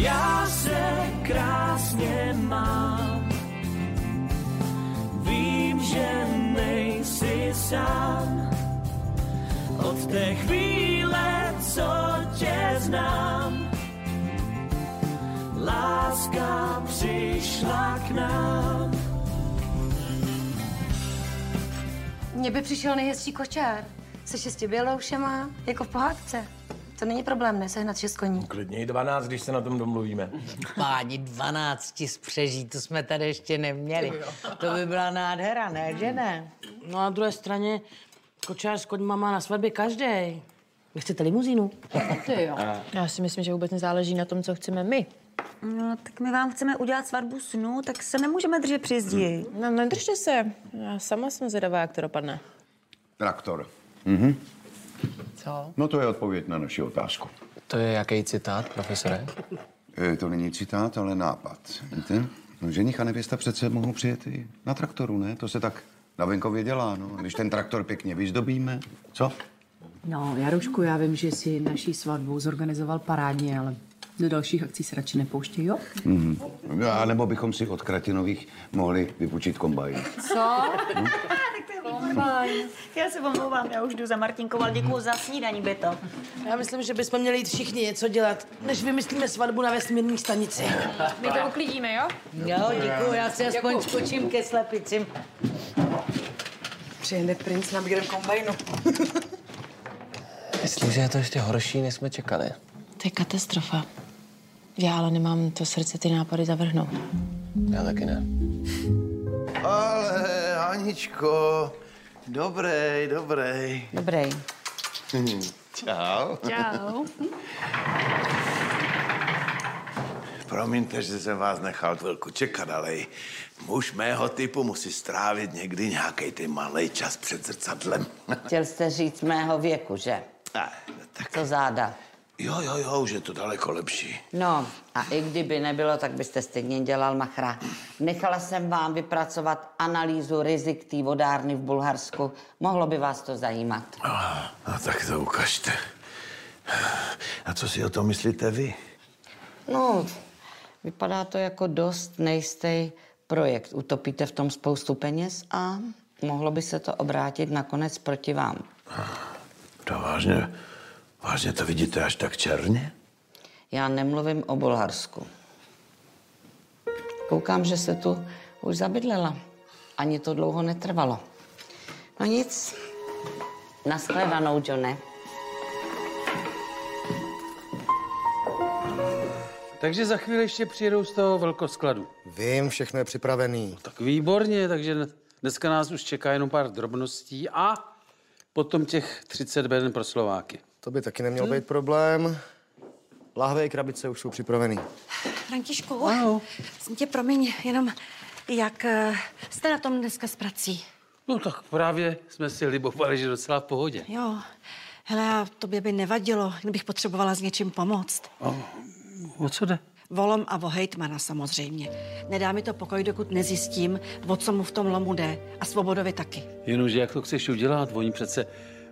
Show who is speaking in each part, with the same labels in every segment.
Speaker 1: Já se krásně mám. Vím, že nejsi sám. Od té chvíle, co tě znám, láska přišla k nám.
Speaker 2: Mně by přišel nejhezčí kočár. Se šesti běloušema, jako v pohádce. To není problém, ne, sehnat šest koní.
Speaker 3: Klidně i 12, když se na tom domluvíme.
Speaker 4: Páni 12 z přeží, to jsme tady ještě neměli. To by byla nádhera, ne, že ne?
Speaker 5: No a na druhé straně kočár s koňma má na svatbě každý. Nechcete limuzínu?
Speaker 6: Ty jo. Já si myslím, že vůbec nezáleží na tom, co chceme my.
Speaker 7: No, tak my vám chceme udělat svatbu snu, tak se nemůžeme držet při zdi.
Speaker 6: No, nedržte se. Já sama jsem zvědavá, jak to dopadne.
Speaker 8: Traktor.
Speaker 4: Co?
Speaker 8: No to je odpověď na naši otázku.
Speaker 3: To je jaký citát, profesore?
Speaker 8: E, to není citát, ale nápad. Víte? No, ženich a nevěsta přece mohou přijet i na traktoru, ne? To se tak na venkově dělá, no. Když ten traktor pěkně vyzdobíme, co?
Speaker 9: No, Jarušku, já vím, že si naší svatbu zorganizoval parádně, ale do dalších akcí se radši nepouštěj, jo?
Speaker 8: Mhm. A nebo bychom si od Kratinových mohli vypůjčit kombajn.
Speaker 7: Co? Já se omlouvám, já už jdu za Martinkou, ale děkuju za snídaní, Beto.
Speaker 5: Já myslím, že bychom měli jít všichni něco dělat, než vymyslíme svatbu na vesmírné stanici.
Speaker 6: My to uklidíme, jo?
Speaker 4: Jo, děkuju, já si aspoň skočím ke slepicím.
Speaker 5: Přijede princ na bílém kombajnu.
Speaker 3: Myslím, že je to ještě horší, než jsme čekali.
Speaker 6: To je katastrofa. Já ale nemám to srdce ty nápady zavrhnout.
Speaker 3: Já taky ne.
Speaker 10: Ale, Aničko, dobrý, dobrý.
Speaker 4: Dobrý.
Speaker 10: Čau.
Speaker 6: Čau.
Speaker 10: Promiňte, že jsem vás nechal chvilku čekat, ale muž mého typu musí strávit někdy nějaký ty malý čas před zrcadlem.
Speaker 4: Chtěl jste říct mého věku, že?
Speaker 10: A, tak
Speaker 4: To záda.
Speaker 10: Jo, jo, jo, už je to daleko lepší.
Speaker 4: No, a i kdyby nebylo, tak byste stejně dělal machra. Nechala jsem vám vypracovat analýzu rizik té vodárny v Bulharsku. Mohlo by vás to zajímat.
Speaker 10: A, a tak to ukažte. A co si o tom myslíte vy?
Speaker 4: No, vypadá to jako dost nejistý projekt. Utopíte v tom spoustu peněz a mohlo by se to obrátit nakonec proti vám.
Speaker 10: To vážně, vážně to vidíte až tak černě?
Speaker 4: Já nemluvím o Bulharsku. Koukám, že se tu už zabydlela. Ani to dlouho netrvalo. No nic. Naschledanou, Johne.
Speaker 11: Takže za chvíli ještě přijedou z toho velkoskladu.
Speaker 12: Vím, všechno je připravený.
Speaker 11: Tak výborně, takže dneska nás už čeká jenom pár drobností a potom těch 30 beden pro Slováky.
Speaker 12: To by taky neměl být problém. Lahve i krabice už jsou připravený.
Speaker 7: Františku, ano. jsem tě promiň, jenom jak eh, jste na tom dneska s prací?
Speaker 11: No tak právě jsme si libovali, že docela v pohodě.
Speaker 7: Jo, hele, a tobě by nevadilo, kdybych potřebovala s něčím pomoct.
Speaker 11: O co jde?
Speaker 7: Volom a o hejtmana samozřejmě. Nedá mi to pokoj, dokud nezjistím, o co mu v tom lomu jde. A Svobodovi taky.
Speaker 11: Jenomže jak to chceš udělat? Oni přece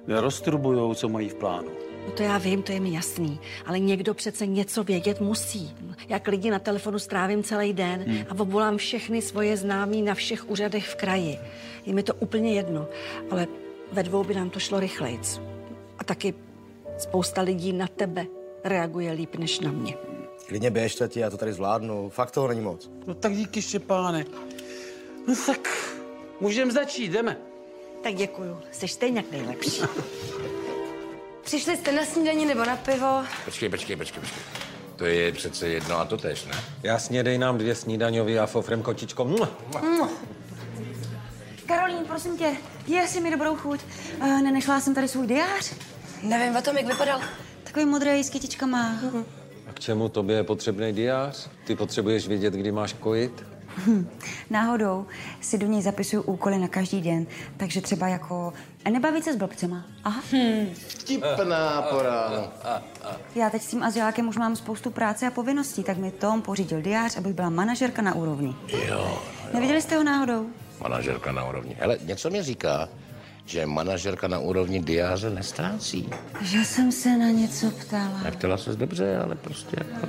Speaker 11: roztrubujou, co mají v plánu.
Speaker 7: No to já vím, to je mi jasný, ale někdo přece něco vědět musí. Jak lidi na telefonu strávím celý den
Speaker 11: Hmm.
Speaker 7: a obvolám všechny svoje známí na všech úřadech v kraji. Je mi to úplně jedno, ale ve dvou by nám to šlo rychlejc. A taky spousta lidí na tebe reaguje líp než na mě.
Speaker 12: Klidně běžte ti, já to tady zvládnu. Fakt toho není moc.
Speaker 11: No tak díky, Štěpáne. No tak můžeme začít, jdeme.
Speaker 7: Tak děkuju, jsi stejně nejlepší.
Speaker 2: Přišli jste na snídani nebo na pivo?
Speaker 13: Počkej, počkej, počkej, počkej. To je přece jedno a to tež, ne?
Speaker 3: Jasně, dej nám dvě snídaňový a fofrem kočičko. Mua.
Speaker 7: Mm. Karolín, prosím tě, jestli mi dobrou chuť. Uh, nenešla jsem tady svůj diář?
Speaker 2: Nevím o tom, jak vypadal.
Speaker 7: Takový modrý s kytičkama.
Speaker 3: A k čemu tobě je potřebný diář? Ty potřebuješ vědět, kdy máš kojit?
Speaker 7: Hm. Náhodou si do něj zapisuju úkoly na každý den, takže třeba jako nebavit se s blbcema. Aha.
Speaker 12: Hm. Vtipná po ránu.
Speaker 7: Já teď s tím azylákem už mám spoustu práce a povinností, tak mi Tom pořídil diář, abych byla manažerka na úrovni.
Speaker 13: Jo,
Speaker 7: Neviděli jste ho náhodou?
Speaker 13: manažerka na úrovni. Hele, něco mi říká, že manažerka na úrovni diáře nestrácí.
Speaker 7: Že jsem se na něco ptala.
Speaker 13: Neptala ses dobře, ale prostě jako...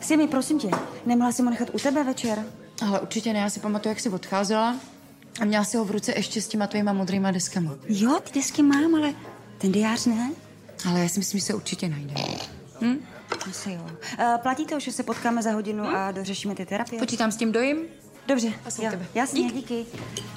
Speaker 14: Simi, prosím tě, nemohla si ho nechat u tebe večer?
Speaker 15: Ale určitě ne, já si pamatuju, jak jsi odcházela a měla si ho v ruce ještě s těma tvýma modrýma deskama.
Speaker 14: Jo, ty desky mám, ale ten diář ne.
Speaker 15: Ale já si myslím, že se určitě najde.
Speaker 14: Hm? Asi jo. Uh, platí to, že se potkáme za hodinu a dořešíme ty terapie?
Speaker 15: Počítám s tím dojím?
Speaker 14: Dobře,
Speaker 15: jsem
Speaker 14: jo,
Speaker 15: tebe.
Speaker 14: jasně, díky.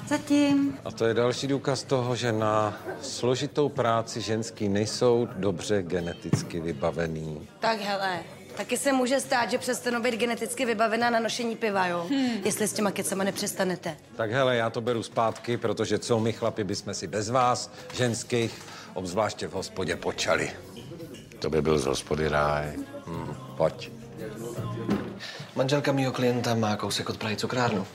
Speaker 14: Zatím.
Speaker 3: A to je další důkaz toho, že na složitou práci ženský nejsou dobře geneticky vybavený.
Speaker 2: Tak hele, taky se může stát, že přestanu být geneticky vybavená na nošení piva, jo? Hmm. Jestli s těma kecama nepřestanete.
Speaker 3: Tak hele, já to beru zpátky, protože co my chlapi bychom si bez vás, ženských, obzvláště v hospodě, počali.
Speaker 13: To by byl z hospody ráj.
Speaker 3: Hmm, pojď.
Speaker 16: Manželka mýho klienta má kousek od Prahy cukrárnu.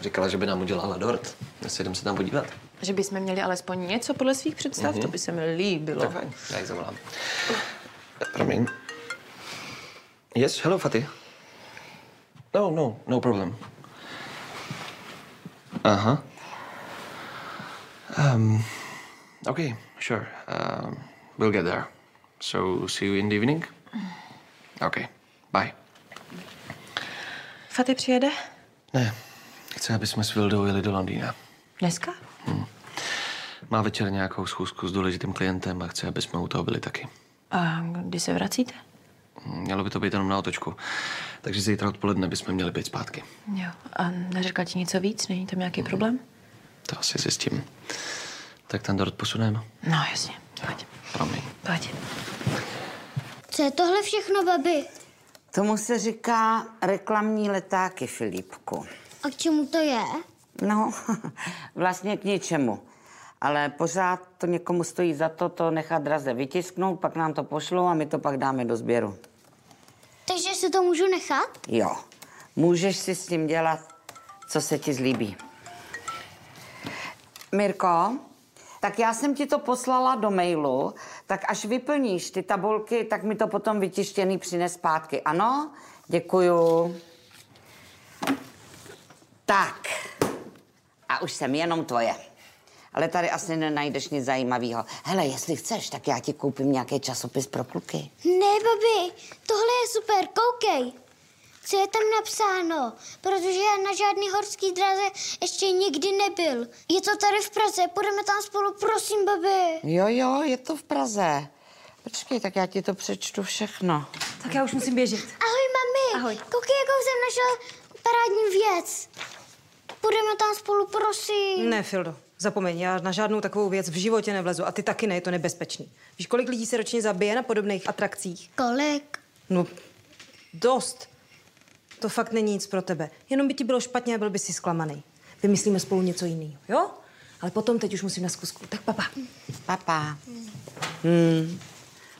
Speaker 16: Říkala, že by nám udělala dort. Jestli jdem se tam podívat.
Speaker 15: Že bychom měli alespoň něco podle svých představ,
Speaker 16: Mhm.
Speaker 15: to by se mi líbilo.
Speaker 16: Tak fajn, já ji zavolám. Promiň. Yes, hello, Fatih. No, no, no problem. Aha. Um, okay, sure. Um, we'll get there. So, see you in the evening? Okay, bye.
Speaker 15: Faty přijede?
Speaker 16: Ne, chci, aby jsme s Vildou jeli do Londýna.
Speaker 15: Dneska?
Speaker 16: Má večer nějakou schůzku s důležitým klientem a chce, aby jsme u toho byli taky.
Speaker 15: A kdy se vracíte?
Speaker 16: Mělo by to být jenom na otočku. Takže zítra odpoledne bychom měli být zpátky.
Speaker 15: Jo. A neřekla ti něco víc? Není tam nějaký problém?
Speaker 16: To asi zjistím. Tak ten dort posuneme.
Speaker 15: No, jasně. Pojď.
Speaker 16: Promiň.
Speaker 15: Pojď.
Speaker 17: Co je tohle všechno, babi?
Speaker 4: Tomu se říká reklamní letáky, Filipku.
Speaker 17: A k čemu to je?
Speaker 4: No, vlastně k ničemu. Ale pořád to někomu stojí za to, to nechat draze vytisknout, pak nám to pošlou a my to pak dáme do sběru.
Speaker 17: Takže si to můžu nechat?
Speaker 4: Jo, můžeš si s tím dělat, co se ti zlíbí. Mirko, tak já jsem ti to poslala do mailu, tak až vyplníš ty tabulky, tak mi to potom vytištěný přines zpátky. Ano? Děkuju. Tak. A už jsem jenom tvoje. Ale tady asi nenajdeš nic zajímavého. Hele, jestli chceš, tak já ti koupím nějaký časopis pro kluky.
Speaker 17: Ne, babi, tohle je super, koukej. Co je tam napsáno? Protože já na žádný horský draze ještě nikdy nebyl. Je to tady v Praze, půjdeme tam spolu, prosím, babi.
Speaker 4: Jo, jo, je to v Praze. Počkej, tak já ti to přečtu všechno.
Speaker 14: Tak já už musím běžet.
Speaker 17: Ahoj, mami. Ahoj. Koukej, jakou jsem našel parádní věc. Půjdeme tam spolu, prosím.
Speaker 18: Ne, Fildo, zapomeň, já na žádnou takovou věc v životě nevlezu a ty taky ne, je to nebezpečný. Víš, kolik lidí se ročně zabije na podobných atrakcích?
Speaker 17: Kolik?
Speaker 18: No, dost. To fakt není nic pro tebe. Jenom by ti bylo špatně a byl by si zklamaný. Vymyslíme spolu něco jiného, jo? Ale potom teď už musím na zkusku. Tak papa.
Speaker 4: Papa. Hmm.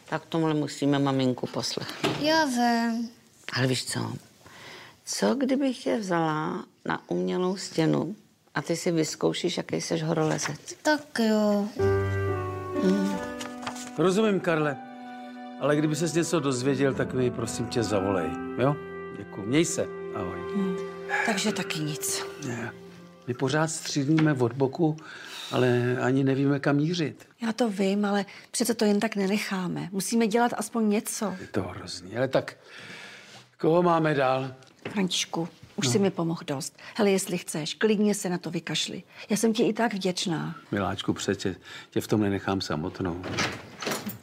Speaker 4: Tak tomhle musíme maminku poslechnout.
Speaker 17: Já vím.
Speaker 4: Ale víš co? Co kdybych tě vzala na umělou stěnu a ty si vyzkoušíš, jaký jsi horolezec?
Speaker 17: Tak jo.
Speaker 11: Rozumím, Karle. Ale kdyby ses něco dozvěděl, tak mi prosím tě zavolej, jo? Děkuji. Měj se. Ahoj.
Speaker 18: Takže taky nic.
Speaker 11: Ne. My pořád střídníme od boku, ale ani nevíme, kam mířit.
Speaker 7: Já to vím, ale přece to jen tak nenecháme. Musíme dělat aspoň něco.
Speaker 11: Je to hrozný. Ale tak, koho máme dál?
Speaker 7: Františku, už
Speaker 11: No.
Speaker 7: si mi pomohl dost. Hele, jestli chceš, klidně se na to vykašli. Já jsem ti i tak vděčná.
Speaker 11: Miláčku, přece tě v tom nenechám samotnou.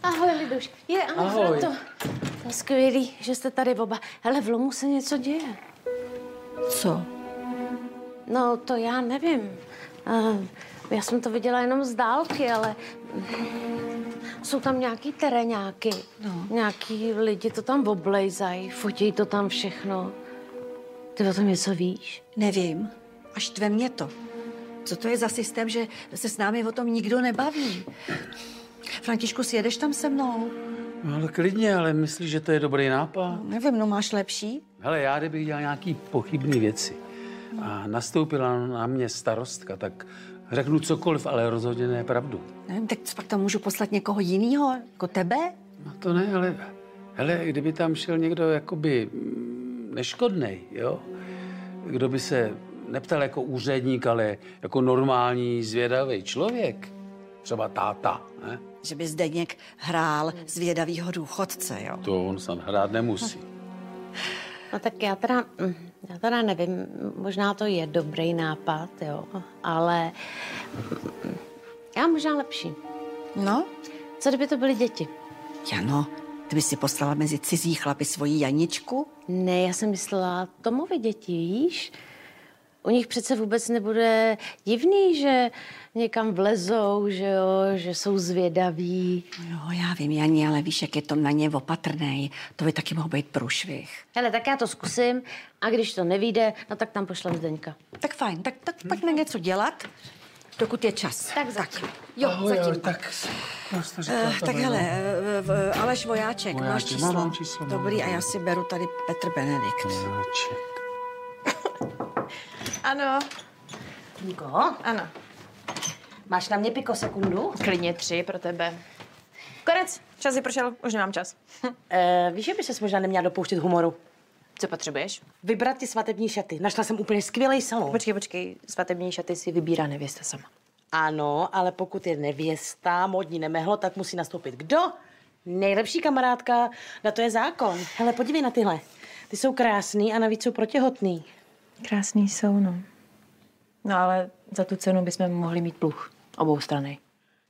Speaker 5: Ahoj, Liduš. Je, ano,
Speaker 11: Ahoj.
Speaker 5: To je skvělý, že jste tady oba. Hele, v Lomu se něco děje.
Speaker 7: Co?
Speaker 5: No, to já nevím. Uh, já jsem to viděla jenom z dálky, ale jsou tam nějaký teréňáky. No. Nějaký lidi to tam oblejzají, fotí to tam všechno. Ty o tom něco víš?
Speaker 7: Nevím. A štve mě to. Co to je za systém, že se s námi o tom nikdo nebaví? Františku, sjedeš tam se mnou?
Speaker 11: No, ale klidně, ale myslíš, že to je dobrý nápad?
Speaker 7: Nevím, no máš lepší?
Speaker 11: Hele, já kdybych dělal nějaký pochybný věci a nastoupila na mě starostka, tak řeknu cokoliv, ale rozhodně ne pravdu.
Speaker 7: Nevím, tak co pak tam můžu poslat někoho jiného, jako tebe?
Speaker 11: No to ne, ale hele, kdyby tam šel někdo jakoby neškodnej, jo? Kdo by se neptal jako úředník, ale jako normální zvědavý člověk, třeba táta, ne?
Speaker 7: Že by Zdeněk hrál zvědavýho důchodce, jo?
Speaker 11: To on sam hrát nemusí.
Speaker 5: No tak já teda, mm, já teda nevím, možná to je dobrý nápad, jo, ale mm, já možná lepší.
Speaker 19: No?
Speaker 5: Co kdyby to byly děti?
Speaker 7: Jano, ty bys si poslala mezi cizí chlapy svoji Janičku?
Speaker 5: Ne, já jsem myslela Tomovi děti, víš? U nich přece vůbec nebude divný, že někam vlezou, že jo, že jsou zvědaví.
Speaker 7: No, já vím, Jani, ale víš, jak je to na ně opatrnej. To by taky mohl být průšvih.
Speaker 5: Hele, tak já to zkusím a když to nevíde, no tak tam pošlem Zdeňka.
Speaker 7: Tak fajn, tak, tak pojďme něco dělat, dokud je čas.
Speaker 5: Tak zatím.
Speaker 7: Jo,
Speaker 11: Ahoj,
Speaker 7: zatím.
Speaker 11: ahoj, tak,
Speaker 7: Uh, tak hele, uh, uh, Aleš Vojáček, máš
Speaker 11: Vojáček,
Speaker 7: číslo.
Speaker 11: mám číslo, mám.
Speaker 7: Dobrý, a já si beru tady Petr Benedikt.
Speaker 15: Ano.
Speaker 5: Niko?
Speaker 15: Ano.
Speaker 5: Máš na mě piko sekundu?
Speaker 15: Klidně tři pro tebe. Konec. Čas vypršel, už nemám čas.
Speaker 5: E, víš, že by ses možná neměla dopouštět humoru?
Speaker 15: Co potřebuješ?
Speaker 5: Vybrat ty svatební šaty. Našla jsem úplně skvělý salon.
Speaker 15: Počkej, počkej, svatební šaty si vybírá nevěsta sama.
Speaker 5: Ano, ale pokud je nevěsta, modní nemehlo, tak musí nastoupit kdo? Nejlepší kamarádka, na to je zákon. Hele, podívej na tyhle. Ty jsou krásný a navíc jsou protěhotný.
Speaker 15: Krásný jsou, no. No ale za tu cenu bychom mohli mít pluh. Obou strany.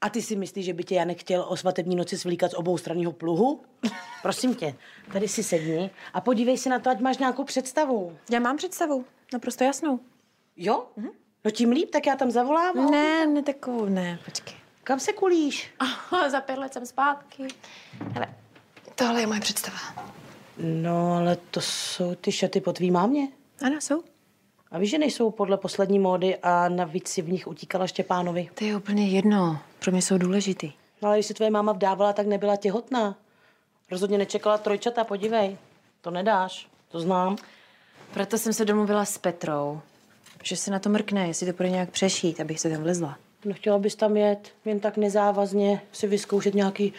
Speaker 5: A ty si myslíš, že by tě Janek chtěl o svatební noci svlíkat z obou stranního pluhu? Prosím tě, tady si sedni a podívej se na to, ať máš nějakou představu.
Speaker 15: Já mám představu, naprosto jasnou.
Speaker 5: Jo? Mhm. No tím líp, tak já tam zavolám.
Speaker 15: Ne, ne takovou, ne, počkej.
Speaker 5: Kam se kulíš?
Speaker 15: Oh, za pět let jsem zpátky. Hele, tohle je moje představa.
Speaker 5: No, ale to jsou ty šaty po tvý mámě.
Speaker 15: Ano, jsou.
Speaker 5: A víš, že nejsou podle poslední módy a navíc si v nich utíkala Štěpánovi.
Speaker 15: To je úplně jedno. Pro mě jsou důležitý.
Speaker 5: No, ale když si tvoje máma vdávala, tak nebyla těhotná. Rozhodně nečekala trojčata, podívej. To nedáš, to znám.
Speaker 15: Proto jsem se domluvila s Petrou, že se na to mrkne, jestli to bude nějak přešít, abych se tam vlezla.
Speaker 5: No chtěla bys tam jet, jen tak nezávazně si vyzkoušet nějaký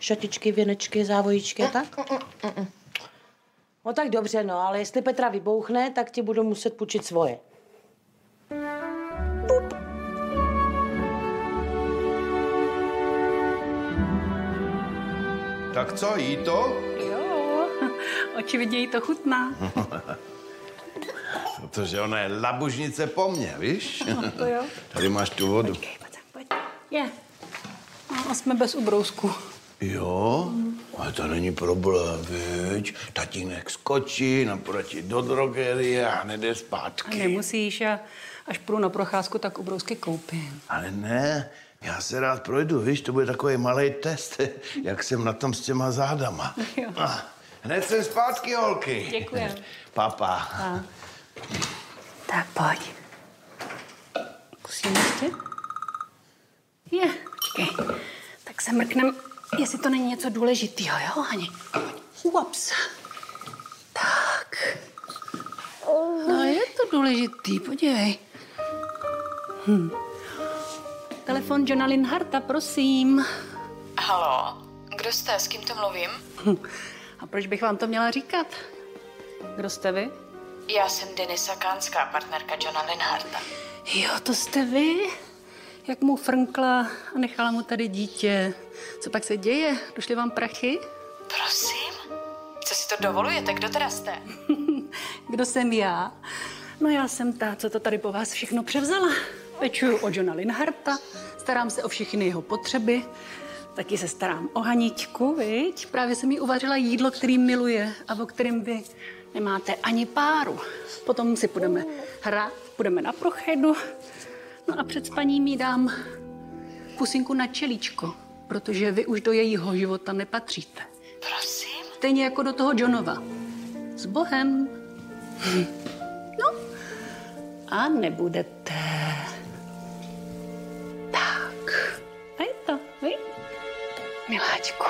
Speaker 5: šatičky, věnečky, závojičky a tak? No tak dobře, no, ale jestli Petra vybouchne, tak ti budu muset půjčit svoje.
Speaker 20: Tak co, jí to?
Speaker 21: Jo, očividně jí to chutná.
Speaker 10: Protože ona je labužnice po mně, víš?
Speaker 21: No, to jo.
Speaker 10: Tady máš tu vodu.
Speaker 21: Je. No, a jsme bez ubrousku.
Speaker 10: Jo, ale to není problém, viď? Tatínek skočí naproti do drogerie a hned jde
Speaker 21: A
Speaker 10: zpátky.
Speaker 21: nemusíš a až půjdu na procházku, tak ubrousky koupím.
Speaker 10: Ale ne, já se rád projdu, víš, to bude takový malý test, jak jsem na tom s těma zádama.
Speaker 21: Jo.
Speaker 10: Ah, hned jsem zpátky, holky.
Speaker 21: Děkujem.
Speaker 10: Papa.
Speaker 21: A. Tak pojď. Zkusím ještě? Je, počkej. Tak se mrknem, jestli to není něco důležitého, jo, Hani? Uaps. Tak. No, je to důležitý, podívej. Hm. Telefon Johna Linharta, prosím.
Speaker 22: Halo, kdo jste, s kým to mluvím?
Speaker 21: Hm. A proč bych vám to měla říkat? Kdo jste vy?
Speaker 22: Já jsem Denisa Kánská, partnerka Johna Linharta.
Speaker 21: Jo, to jste vy? Jak mu frnkla a nechala mu tady dítě. Co pak se děje? Došly vám prachy?
Speaker 22: Prosím? Co si to dovolujete? Kdo teda jste?
Speaker 21: Kdo jsem já? No já jsem ta, co to tady po vás všechno převzala. Pečuju o Johna Linharta, starám se o všechny jeho potřeby, taky se starám o Haničku, viď? Právě jsem jí uvařila jídlo, který miluje a o kterém vy nemáte ani páru. Potom si půjdeme hrát, půjdeme na prochedu, no a před spaním jí dám pusinku na čelíčko, protože vy už do jejího života nepatříte.
Speaker 22: Prosím?
Speaker 21: Stejně jako do toho Johnova. S Bohem. Hm. No, a nebudete. Tak. A je to, vy? Miláčku.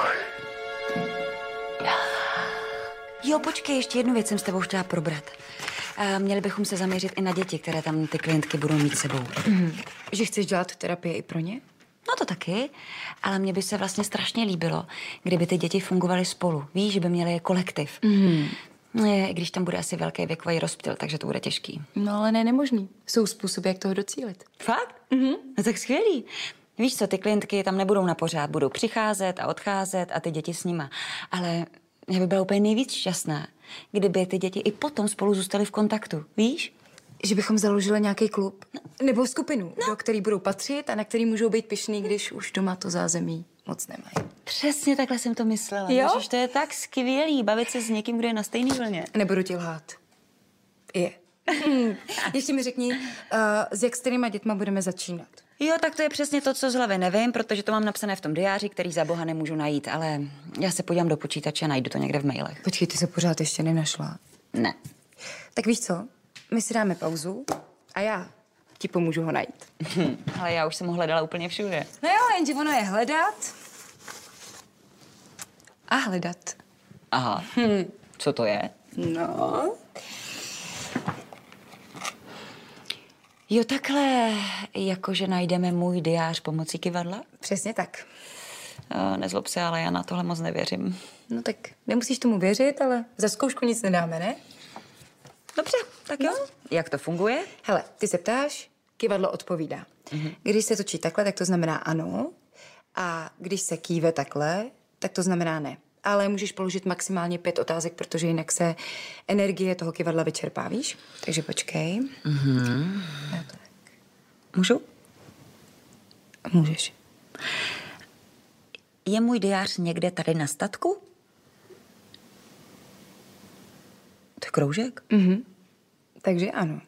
Speaker 14: Jo, počkej, ještě jednu věc jsem s tebou chtěla probrat. Eh, Měli bychom se zaměřit i na děti, které tam ty klientky budou mít sebou.
Speaker 6: Mhm. Že chceš dělat terapie i pro ně?
Speaker 14: No to taky, ale mně by se vlastně strašně líbilo, kdyby ty děti fungovaly spolu. Víš, že by měly kolektiv.
Speaker 6: Mhm.
Speaker 14: Je, I když tam bude asi velký věkový rozptyl, takže to bude těžký.
Speaker 6: No ale ne nemožný. Jsou způsoby, jak toho docílit.
Speaker 14: Fakt? Mhm. No tak skvělý. Víš co, ty klientky tam nebudou na pořád, budou přicházet a odcházet a ty děti s nima. Ale Já by byla úplně nejvíc šťastná, kdyby ty děti i potom spolu zůstaly v kontaktu, víš?
Speaker 6: Že bychom založili nějaký klub. Nebo skupinu, no. do který budou patřit a na který můžou být pišný, když už doma to zázemí moc nemají.
Speaker 14: Přesně takhle jsem to myslela.
Speaker 6: Jo?
Speaker 14: Ježiš, to je tak skvělý, bavit se s někým, kdo je na stejný vlně.
Speaker 6: Nebudu ti lhát. Je. Hmm. Ještě mi řekni, uh, s jak kterýma dětma budeme začínat?
Speaker 14: Jo, tak to je přesně to, co z hlavy nevím, protože to mám napsané v tom diáři, který za boha nemůžu najít, ale já se podívám do počítače a najdu to někde v mailech.
Speaker 6: Počkej, ty se pořád ještě nenašla.
Speaker 14: Ne.
Speaker 6: Tak víš co? My si dáme pauzu a já ti pomůžu ho najít.
Speaker 14: ale já už jsem ho hledala úplně všude.
Speaker 6: No jo, jenže ono je hledat a hledat.
Speaker 14: Aha.
Speaker 6: Hm.
Speaker 14: Co to je?
Speaker 6: No.
Speaker 14: Jo, takhle, jakože najdeme můj diář pomocí kivadla?
Speaker 6: Přesně tak.
Speaker 14: Nezlob se, ale já na tohle moc nevěřím.
Speaker 6: No tak nemusíš tomu věřit, ale za zkoušku nic nedáme, ne?
Speaker 14: Dobře, tak jo. No. Jak to funguje?
Speaker 6: Hele, ty se ptáš, kivadlo odpovídá. Mm-hmm. Když se točí takhle, tak to znamená ano. A když se kýve takhle, tak to znamená ne. Ale můžeš položit maximálně pět otázek, protože jinak se energie toho kivadla vyčerpá, víš? Takže počkej.
Speaker 14: Mhm.
Speaker 6: Můžu? Můžeš.
Speaker 14: Je můj diář někde tady na statku? To je kroužek?
Speaker 6: Mhm. Takže ano.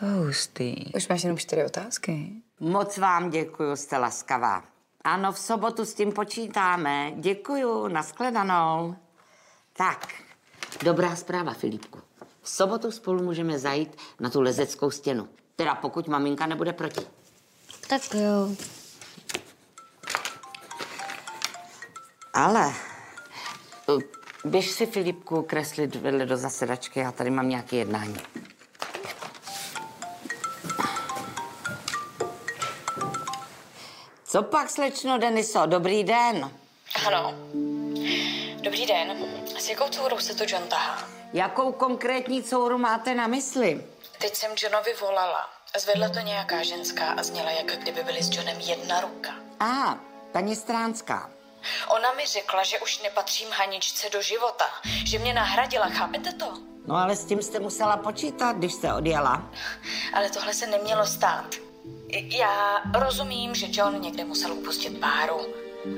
Speaker 14: Hustý.
Speaker 6: Už máš jenom čtyři otázky.
Speaker 4: Moc vám děkuju, jste laskavá. Ano, v sobotu s tím počítáme. Děkuju, nashledanou. Tak, dobrá zpráva, Filipku. V sobotu spolu můžeme zajít na tu lezeckou stěnu. Teda pokud maminka nebude proti.
Speaker 23: Tak jo.
Speaker 4: Ale uh, běž si Filipku kreslit vedle do zasedačky, já tady mám nějaké jednání. Co pak, slečno Deniso, dobrý den.
Speaker 22: Ano. Dobrý den. S jakou courou se to John tahá?
Speaker 4: Jakou konkrétní couru máte na mysli?
Speaker 22: Teď jsem Johnovi volala. Zvedla to nějaká ženská a zněla, jak kdyby byly s Johnem jedna ruka.
Speaker 4: A, ah, paní Stránská.
Speaker 22: Ona mi řekla, že už nepatřím Haničce do života. Že mě nahradila, chápete to?
Speaker 4: No ale s tím jste musela počítat, když jste odjela.
Speaker 22: Ale tohle se nemělo stát. Já rozumím, že John někde musel upustit páru,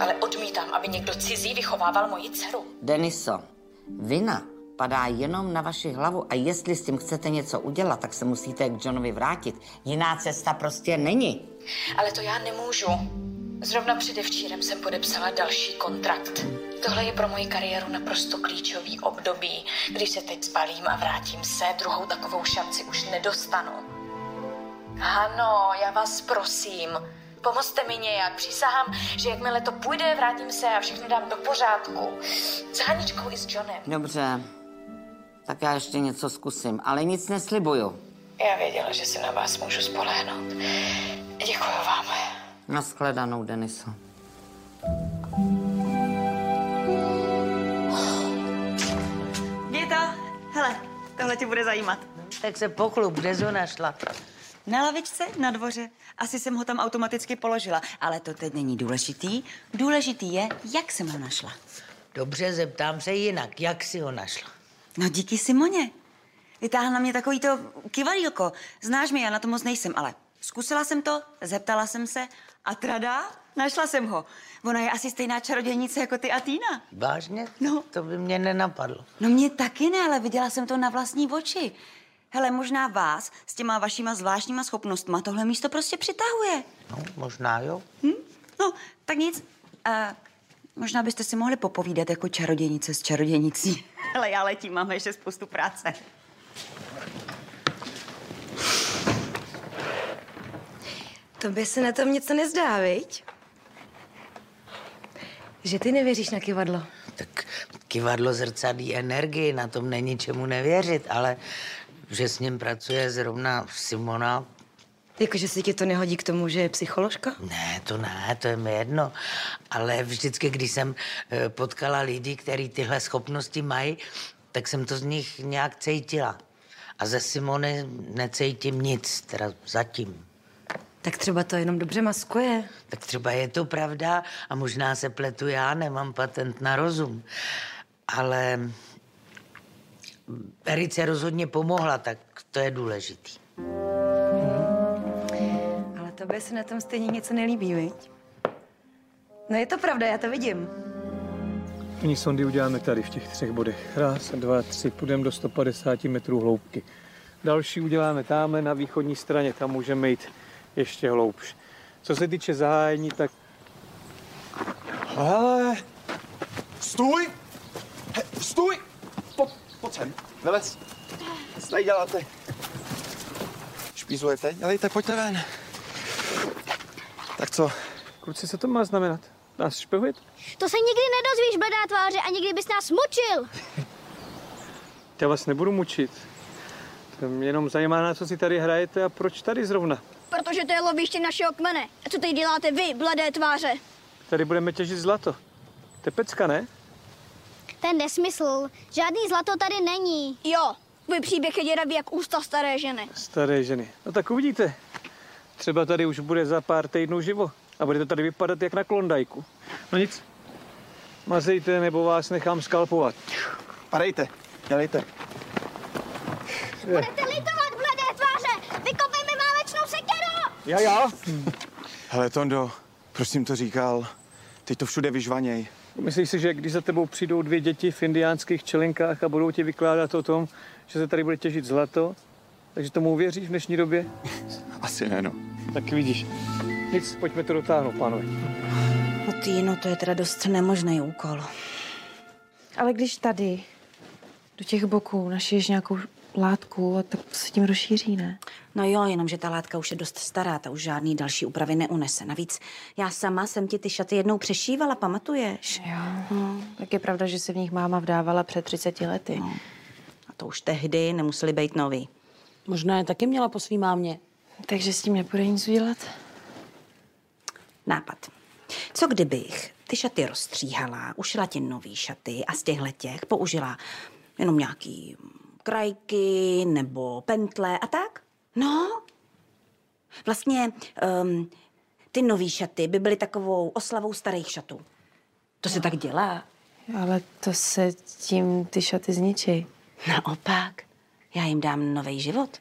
Speaker 22: ale odmítám, aby někdo cizí vychovával moji dceru.
Speaker 4: Deniso, vina padá jenom na vaši hlavu a jestli s tím chcete něco udělat, tak se musíte k Johnovi vrátit. Jiná cesta prostě není.
Speaker 22: Ale to já nemůžu. Zrovna předevčírem jsem podepsala další kontrakt. Tohle je pro moji kariéru naprosto klíčový období. Když se teď zbalím a vrátím se, druhou takovou šanci už nedostanu. Ano, já vás prosím. Pomozte mi nějak. Přísahám, že jakmile to půjde, vrátím se a všechno dám do pořádku. S Haničkou i s Johnem.
Speaker 4: Dobře, tak já ještě něco zkusím, ale nic neslibuju.
Speaker 22: Já věděla, že se na vás můžu spolehnout. Děkuji vám.
Speaker 4: Naschledanou, Deniso.
Speaker 14: Gita, hele, tohle ti bude zajímat.
Speaker 4: Tak se pochlub, kde našla?
Speaker 14: Na lavičce na dvoře. Asi jsem ho tam automaticky položila, ale to teď není důležitý. Důležitý je, jak jsem ho našla.
Speaker 4: Dobře, zeptám se jinak. Jak jsi ho našla?
Speaker 14: No díky Simoně. Vytáhla na mě takový to kivadílko. Znáš mě, já na to moc nejsem, ale zkusila jsem to, zeptala jsem se a trada, našla jsem ho. Ona je asi stejná čarodějnice jako ty a Týna.
Speaker 4: Vážně?
Speaker 14: No.
Speaker 4: To by mě nenapadlo.
Speaker 14: No mě taky ne, ale viděla jsem to na vlastní oči. Hele, možná vás s těma vašima zvláštníma schopnostma tohle místo prostě přitahuje.
Speaker 4: No, možná jo.
Speaker 14: Hm? No, tak nic. Uh, možná byste si mohli popovídat jako čarodějnice s čarodějnicí. Hele, já letím, máme ještě spoustu práce.
Speaker 2: Tobě se na tom něco nezdá, viď? Že ty nevěříš na kivadlo.
Speaker 4: Kivadlo zrcadlí energii, na tom není čemu nevěřit, ale že s ním pracuje zrovna Simona.
Speaker 2: Jakože se ti to nehodí k tomu, že je psycholožka?
Speaker 4: Ne, to ne, to je mi jedno. Ale vždycky, když jsem eh, potkala lidi, kteří tyhle schopnosti mají, tak jsem to z nich nějak cítila. A ze Simony necítím nic, teda zatím.
Speaker 2: Tak třeba to jenom dobře maskuje.
Speaker 4: Tak třeba je to pravda a možná se pletu já, nemám patent na rozum.
Speaker 24: Ale Erice rozhodně pomohla, tak to je důležitý.
Speaker 6: Ale tobě se na tom stejně něco nelíbí, viď? No je to pravda, já to vidím.
Speaker 25: První sondy uděláme tady v těch třech bodech. Raz, dva, tři, půjdeme do 150 metrů hloubky. Další uděláme tamhle na východní straně, tam můžeme jít ještě hloubš. Co se týče zahájení, tak...
Speaker 26: Ale... Stůj! He, stůj! Po, pojď sem, vylez. Co tady děláte? Špízujete? Dělejte, pojďte ven. Tak co?
Speaker 25: Kluci, co to má znamenat? Nás špehujete?
Speaker 23: To se nikdy nedozvíš, bledá tváře, ani kdybys nás mučil.
Speaker 25: Já vás nebudu mučit. To mě jenom zajímá, na co si tady hrajete a proč tady zrovna.
Speaker 23: Protože to je loviště našeho kmene. A co tady děláte vy, bledé tváře?
Speaker 25: Tady budeme těžit zlato. Tepecka, ne?
Speaker 23: Ten nesmysl. Žádný zlato tady není. Jo, tvůj příběh je děravý jak ústa staré ženy.
Speaker 25: Staré ženy. No tak uvidíte. Třeba tady už bude za pár týdnů živo. A bude to tady vypadat jak na klondajku. No nic. Mazejte, nebo vás nechám skalpovat.
Speaker 26: Padejte, dělejte.
Speaker 23: Budete litovat, bledé tváře! Vykopeme válečnou sekeru!
Speaker 25: Já, já.
Speaker 26: Hele, Tondo, proč jsi to říkal? Teď to všude vyžvaněj.
Speaker 25: Myslíš si, že když za tebou přijdou dvě děti v indiánských čelenkách a budou ti vykládat o tom, že se tady bude těžit zlato, takže tomu uvěříš v dnešní době?
Speaker 26: Asi ne, no.
Speaker 25: Tak vidíš. Nic, pojďme to dotáhnout, pánové.
Speaker 27: No ty, no to je teda dost nemožný úkol.
Speaker 15: Ale když tady do těch boků našiješ nějakou látku, tak se tím rozšíří, ne?
Speaker 27: No jo, jenomže ta látka už je dost stará, ta už žádný další úpravy neunese. Navíc já sama jsem ti ty šaty jednou přešívala, pamatuješ?
Speaker 15: Jo. No, tak je pravda, že se v nich máma vdávala před 30 lety. No.
Speaker 27: A to už tehdy nemuseli být nový. Možná je taky měla po svý mámě.
Speaker 15: Takže s tím nepůjde nic udělat?
Speaker 27: Nápad. Co kdybych ty šaty rozstříhala, ušila ti nový šaty a z těchhle těch použila jenom nějaký krajky nebo pentle a tak? No, vlastně um, ty nový šaty by byly takovou oslavou starých šatů. To se tak dělá.
Speaker 15: Ale to se tím ty šaty zničí.
Speaker 27: Naopak, já jim dám nový život.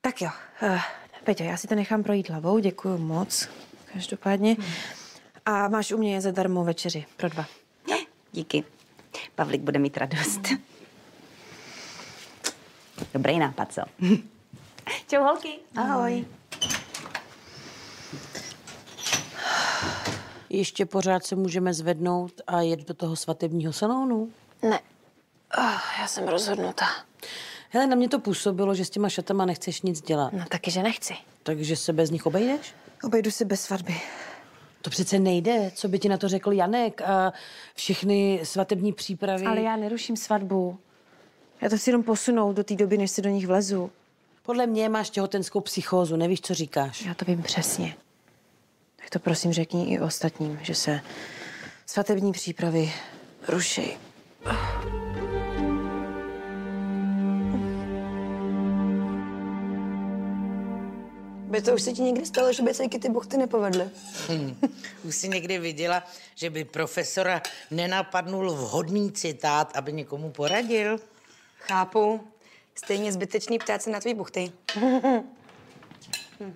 Speaker 15: Tak jo, uh, Peťo, já si to nechám projít hlavou, děkuji moc, každopádně. A máš u mě zadarmo večeři pro dva.
Speaker 27: Díky. Pavlik bude mít radost. Dobrý nápad, co? Čau, holky. Ahoj. Ještě pořád se můžeme zvednout a jet do toho svatebního salonu?
Speaker 15: Ne. Oh, já jsem rozhodnuta.
Speaker 27: Hele, na mě to působilo, že s těma šatama nechceš nic dělat.
Speaker 15: No taky, že nechci.
Speaker 27: Takže se bez nich obejdeš?
Speaker 15: Obejdu si bez svatby.
Speaker 27: To přece nejde. Co by ti na to řekl Janek a všechny svatební přípravy?
Speaker 15: Ale já neruším svatbu. Já to chci jenom posunout do té doby, než si do nich vlezu.
Speaker 27: Podle mě máš těhotenskou psychózu, nevíš, co říkáš.
Speaker 15: Já to vím přesně. Tak to prosím řekni i ostatním, že se svatební přípravy ruší.
Speaker 2: By to už se ti někdy stalo, že by se ty buchty nepovedly?
Speaker 24: Hmm. Už jsi někdy viděla, že by profesora nenapadnul vhodný citát, aby někomu poradil?
Speaker 6: Chápu. Stejně zbytečný ptát se na tvý buchty.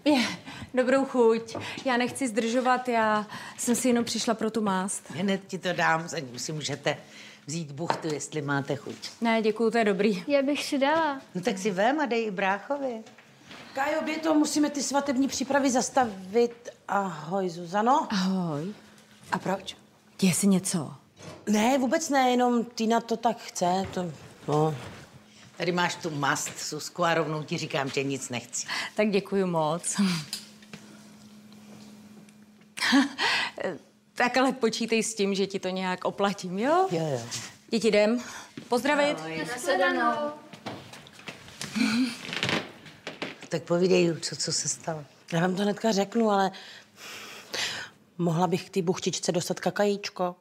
Speaker 28: Je, dobrou chuť. Já nechci zdržovat, já jsem si jenom přišla pro tu mást.
Speaker 24: Hned ti to dám, za ní si můžete vzít buchtu, jestli máte chuť.
Speaker 28: Ne, děkuju, to je dobrý.
Speaker 23: Já bych si dala.
Speaker 24: No tak si vem a dej i bráchovi.
Speaker 27: Kájo, to musíme ty svatební přípravy zastavit. Ahoj, Zuzano.
Speaker 28: Ahoj. A proč? Děje si něco?
Speaker 27: Ne, vůbec ne, jenom Tina to tak chce. To, no.
Speaker 24: Tady máš tu mast, Susku, a rovnou ti říkám, že nic nechci.
Speaker 28: Tak děkuju moc. tak ale počítej s tím, že ti to nějak oplatím, jo?
Speaker 27: Jo, jo.
Speaker 28: Děti jdem. Pozdravit.
Speaker 24: Tak povídej, co, co se stalo.
Speaker 27: Já vám to hnedka řeknu, ale mohla bych k té buchtičce dostat kakajíčko.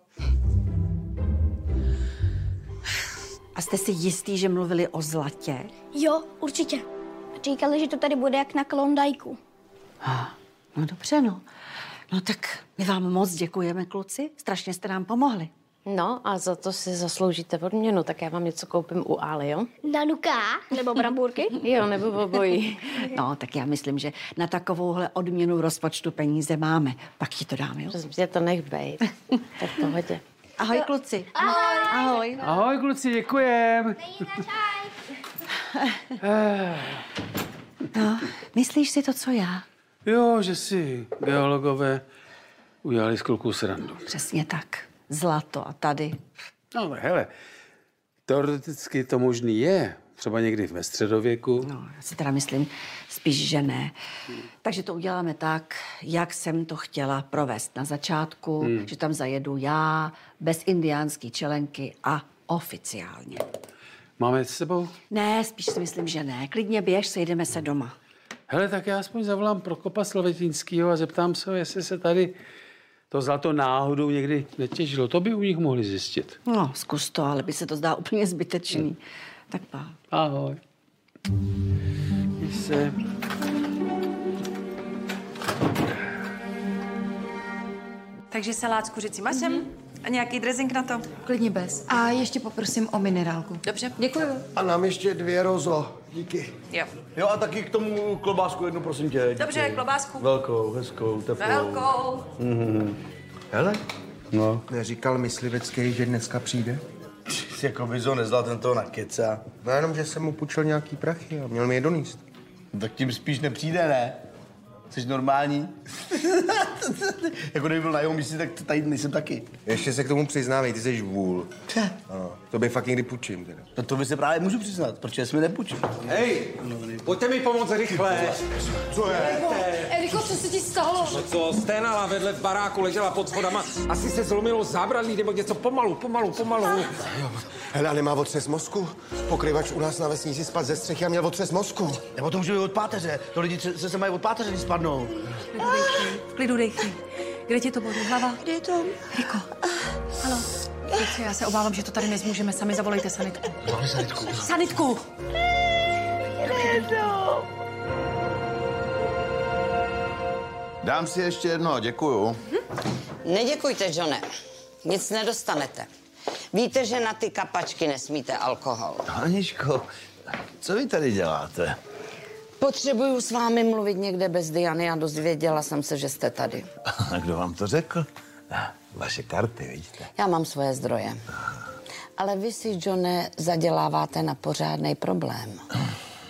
Speaker 27: A jste si jistý, že mluvili o zlatě?
Speaker 23: Jo, určitě. Říkali, že to tady bude jak na Klondajku.
Speaker 27: No dobře, no. No tak my vám moc děkujeme, kluci. Strašně jste nám pomohli.
Speaker 5: No a za to si zasloužíte odměnu, tak já vám něco koupím u Ali, jo?
Speaker 23: Nanuka? Nebo bramburky?
Speaker 5: Jo, nebo obojí.
Speaker 7: No, tak já myslím, že na takovouhle odměnu v rozpočtu peníze máme. Pak ti to dáme, jo?
Speaker 5: Prosím tě, to nech bejt. Tak v pohodě.
Speaker 7: Ahoj, kluci.
Speaker 23: Ahoj.
Speaker 7: Ahoj.
Speaker 11: Ahoj, kluci, děkujem.
Speaker 7: No, myslíš si to, co já?
Speaker 11: Jo, že si geologové udělali z kluků srandu.
Speaker 7: Přesně tak. Zlato a tady.
Speaker 11: No, ale hele, teoreticky to možný je. Třeba někdy ve středověku.
Speaker 7: No, já si teda myslím spíš, že ne. Takže to uděláme tak, jak jsem to chtěla provést na začátku,
Speaker 11: Hmm.
Speaker 7: že tam zajedu já, bez indiánský čelenky a oficiálně.
Speaker 11: Máme s sebou?
Speaker 7: Ne, spíš si myslím, že ne. Klidně běž, sejdeme se doma.
Speaker 11: Hele, tak já aspoň zavolám Prokopa Slovetinskýho a zeptám se jestli se tady to zlato náhodou někdy netěžilo. To by u nich mohli zjistit.
Speaker 7: No, zkus to, ale by se to zdá úplně zbytečný. Tak pa.
Speaker 11: Ahoj. Když se...
Speaker 29: Takže salát s kuřecím masem a nějaký dressing na to.
Speaker 6: Klidně bez. A ještě poprosím o minerálku.
Speaker 29: Dobře, děkuju.
Speaker 30: A nám ještě dvě rozo. Díky.
Speaker 29: Jo.
Speaker 30: Jo, a taky k tomu klobásku jednu, prosím tě. díky.
Speaker 29: Dobře, klobásku.
Speaker 30: Velkou, hezkou, teplou.
Speaker 29: Velkou.
Speaker 30: Mhm.
Speaker 31: Hele,
Speaker 30: No.
Speaker 31: neříkal myslivecký, že dneska přijde?
Speaker 30: Jsi jako Bizo nezval ten toho na keca.
Speaker 31: No jenom, že jsem mu půjčil nějaký prachy a měl mi je donést.
Speaker 30: Tak tím spíš nepřijde, ne? Jsi normální? jako kdyby byl na jeho místě, tak tady nejsem taky.
Speaker 31: Ještě se k tomu přiznávej, ty jsi vůl. Ano, to by fakt někdy půjčím teda.
Speaker 30: No to by se právě můžu přiznat, protože jsi mi nepůjčil.
Speaker 3: Hej, pojďte mi pomoct rychle.
Speaker 30: Co je?
Speaker 2: Eriko, co se ti stalo?
Speaker 3: No co, sténala vedle v baráku, ležela pod schodama. Asi se zlomilo zábradlí nebo něco pomalu, pomalu, pomalu.
Speaker 31: Hele, a nemá otřes mozku? Pokryvač u nás na vesnici spad ze střechy a měl otřes mozku.
Speaker 30: Nebo to může být od páteře. To lidi se, se mají od páteře, když spadnou.
Speaker 29: V klidu dejchej. Kde ti to bolí? Hlava? Kde je to? Riko. Halo. Kluci, já se obávám, že to tady nezmůžeme. Sami zavolejte sanitku.
Speaker 30: Zavolej sanitku.
Speaker 29: Sanitku!
Speaker 8: Dám si ještě jedno, děkuju.
Speaker 4: Neděkujte, Johne. Nic nedostanete. Víte, že na ty kapačky nesmíte alkohol.
Speaker 10: Aničko, co vy tady děláte?
Speaker 4: Potřebuju s vámi mluvit někde bez Diany a dozvěděla jsem se, že jste tady.
Speaker 10: A kdo vám to řekl? Vaše karty, vidíte?
Speaker 4: Já mám svoje zdroje. Ale vy si, Johne, zaděláváte na pořádný problém.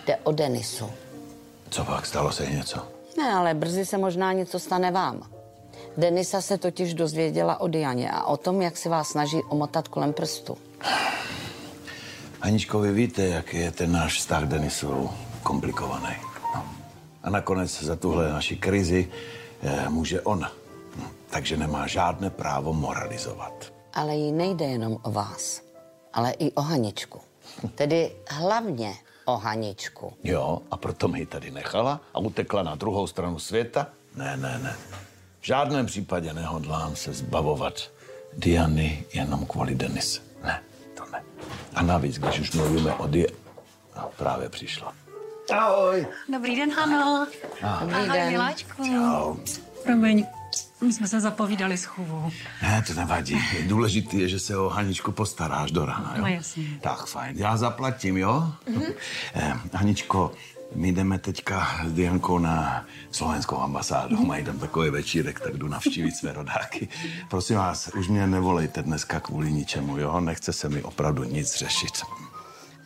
Speaker 4: Jde o Denisu.
Speaker 10: Co pak, stalo se něco?
Speaker 4: Ne, ale brzy se možná něco stane vám. Denisa se totiž dozvěděla o Dianě a o tom, jak si vás snaží omotat kolem prstu.
Speaker 10: Aničko, vy víte, jak je ten náš vztah Denisovou komplikovaný. No. A nakonec za tuhle naši krizi eh, může on. Takže nemá žádné právo moralizovat.
Speaker 4: Ale jí nejde jenom o vás, ale i o Haničku. Tedy hlavně o Haničku.
Speaker 10: Jo, a proto mi ji tady nechala a utekla na druhou stranu světa? Ne, ne, ne. V žádném případě nehodlám se zbavovat Diany jenom kvůli Denise. Ne, to ne. A navíc, když už mluvíme o Di... No, právě přišla.
Speaker 30: Ahoj.
Speaker 21: Dobrý den, Hano.
Speaker 10: Dobrý
Speaker 21: Ahoj,
Speaker 10: den.
Speaker 21: miláčku.
Speaker 10: Čau.
Speaker 21: Promiň, my jsme se zapovídali s chůvou.
Speaker 10: Ne, to nevadí. Důležitý je, že se o Haničku postaráš do rána, jo?
Speaker 21: No jasně.
Speaker 10: Tak, fajn. Já zaplatím, jo? Eh, Haničko, my jdeme teďka s Diankou na slovenskou ambasádu. Mají tam takový večírek, tak jdu navštívit své rodáky. Prosím vás, už mě nevolejte dneska kvůli ničemu, jo? Nechce se mi opravdu nic řešit.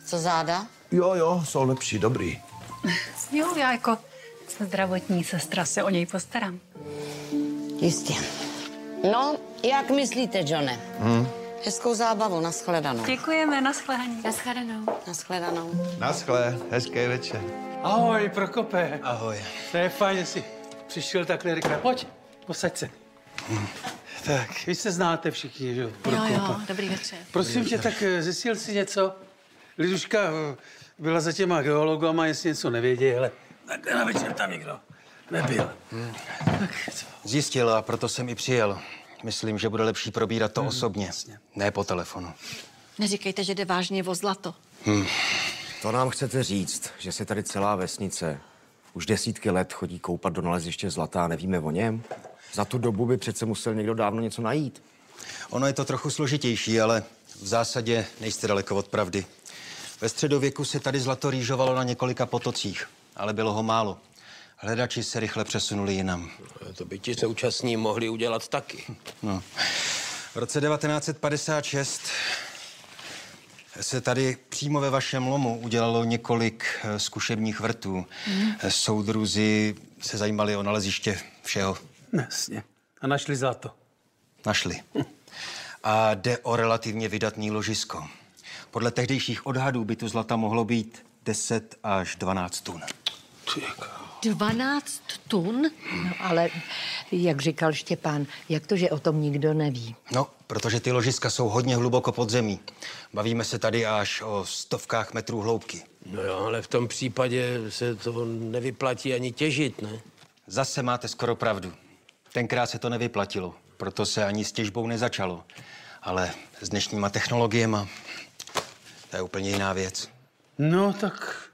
Speaker 4: Co záda?
Speaker 10: Jo, jo, jsou lepší, dobrý.
Speaker 21: Jo, já jako zdravotní sestra se o něj postarám.
Speaker 4: Jistě. No, jak myslíte, Johne?
Speaker 10: Hm?
Speaker 4: Hezkou zábavu, nashledanou.
Speaker 21: Děkujeme, nashledanou.
Speaker 4: Nashledanou. Nashledanou.
Speaker 10: Naschle, hezký večer.
Speaker 11: Ahoj, Prokope.
Speaker 10: Ahoj.
Speaker 11: To je fajn, že jsi přišel takhle rychle. Pojď, posaď se. Tak, vy se znáte všichni, že jo?
Speaker 21: Jo, jo, dobrý večer.
Speaker 11: Prosím tě, tak eh, zjistil jsi něco? Liduška eh, byla za těma geologama, jestli něco nevědějí, ale takhle na večer tam nikdo nebyl.
Speaker 31: Zjistil a proto jsem i přijel. Myslím, že bude lepší probírat to osobně, ne po telefonu.
Speaker 7: Neříkejte, že jde vážně o zlato.
Speaker 31: Hm. To nám chcete říct, že se tady celá vesnice už desítky let chodí koupat do naleziště zlata a nevíme o něm? Za tu dobu by přece musel někdo dávno něco najít. Ono je to trochu složitější, ale v zásadě nejste daleko od pravdy. Ve středověku se tady zlato rýžovalo na několika potocích, ale bylo ho málo. Hledači se rychle přesunuli jinam.
Speaker 32: To by ti současní mohli udělat taky.
Speaker 31: No. V roce 1956 se tady přímo ve vašem lomu udělalo několik eh, zkušebních vrtů. Eh, Soudruzi se zajímali o naleziště všeho.
Speaker 11: Jasně. A našli zlato.
Speaker 31: Našli. A jde o relativně vydatný ložisko. Podle tehdejších odhadů by tu zlata mohlo být 10 až 12 tun.
Speaker 27: 12 tun? No ale, jak říkal Štěpán, jak to, že o tom nikdo neví?
Speaker 31: No, protože ty ložiska jsou hodně hluboko pod zemí. Bavíme se tady až o stovkách metrů hloubky.
Speaker 32: No jo, ale v tom případě se to nevyplatí ani těžit, ne?
Speaker 31: Zase máte skoro pravdu. Tenkrát se to nevyplatilo, proto se ani s těžbou nezačalo. Ale s dnešníma technologiemi to je úplně jiná věc.
Speaker 11: No, tak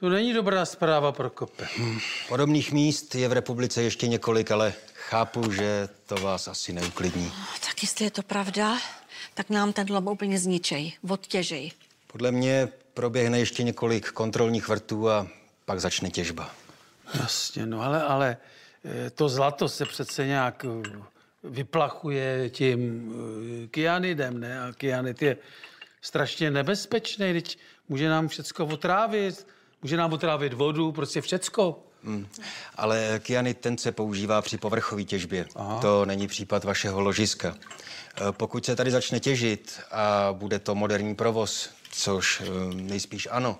Speaker 11: to není dobrá zpráva pro kope.
Speaker 31: Podobných míst je v republice ještě několik, ale chápu, že to vás asi neuklidní.
Speaker 7: Tak jestli je to pravda, tak nám ten lom úplně zničej, odtěžej.
Speaker 31: Podle mě proběhne ještě několik kontrolních vrtů a pak začne těžba.
Speaker 11: Jasně, no ale, ale eh, to zlato se přece nějak eh, vyplachuje tím eh, kyanidem, ne? A kyanid je strašně nebezpečný, teď může nám všecko otrávit, může nám otrávit vodu, prostě všecko.
Speaker 31: Hmm. Ale kyanid ten se používá při povrchové těžbě. Aha. To není případ vašeho ložiska. E, Pokud se tady začne těžit a bude to moderní provoz, což e, nejspíš ano,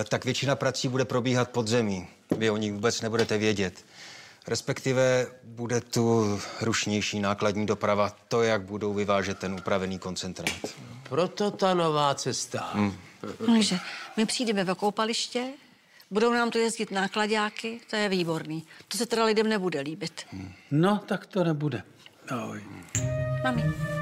Speaker 31: e, tak většina prací bude probíhat pod zemí. Vy o nich vůbec nebudete vědět. Respektive bude tu rušnější nákladní doprava, to, jak budou vyvážet ten upravený koncentrát.
Speaker 32: Proto ta nová cesta.
Speaker 31: Hmm.
Speaker 7: Takže my přijdeme ve koupaliště, budou nám tu jezdit nákladáky, to je výborný. To se teda lidem nebude líbit.
Speaker 11: No, tak to nebude. Ahoj.
Speaker 7: Mami.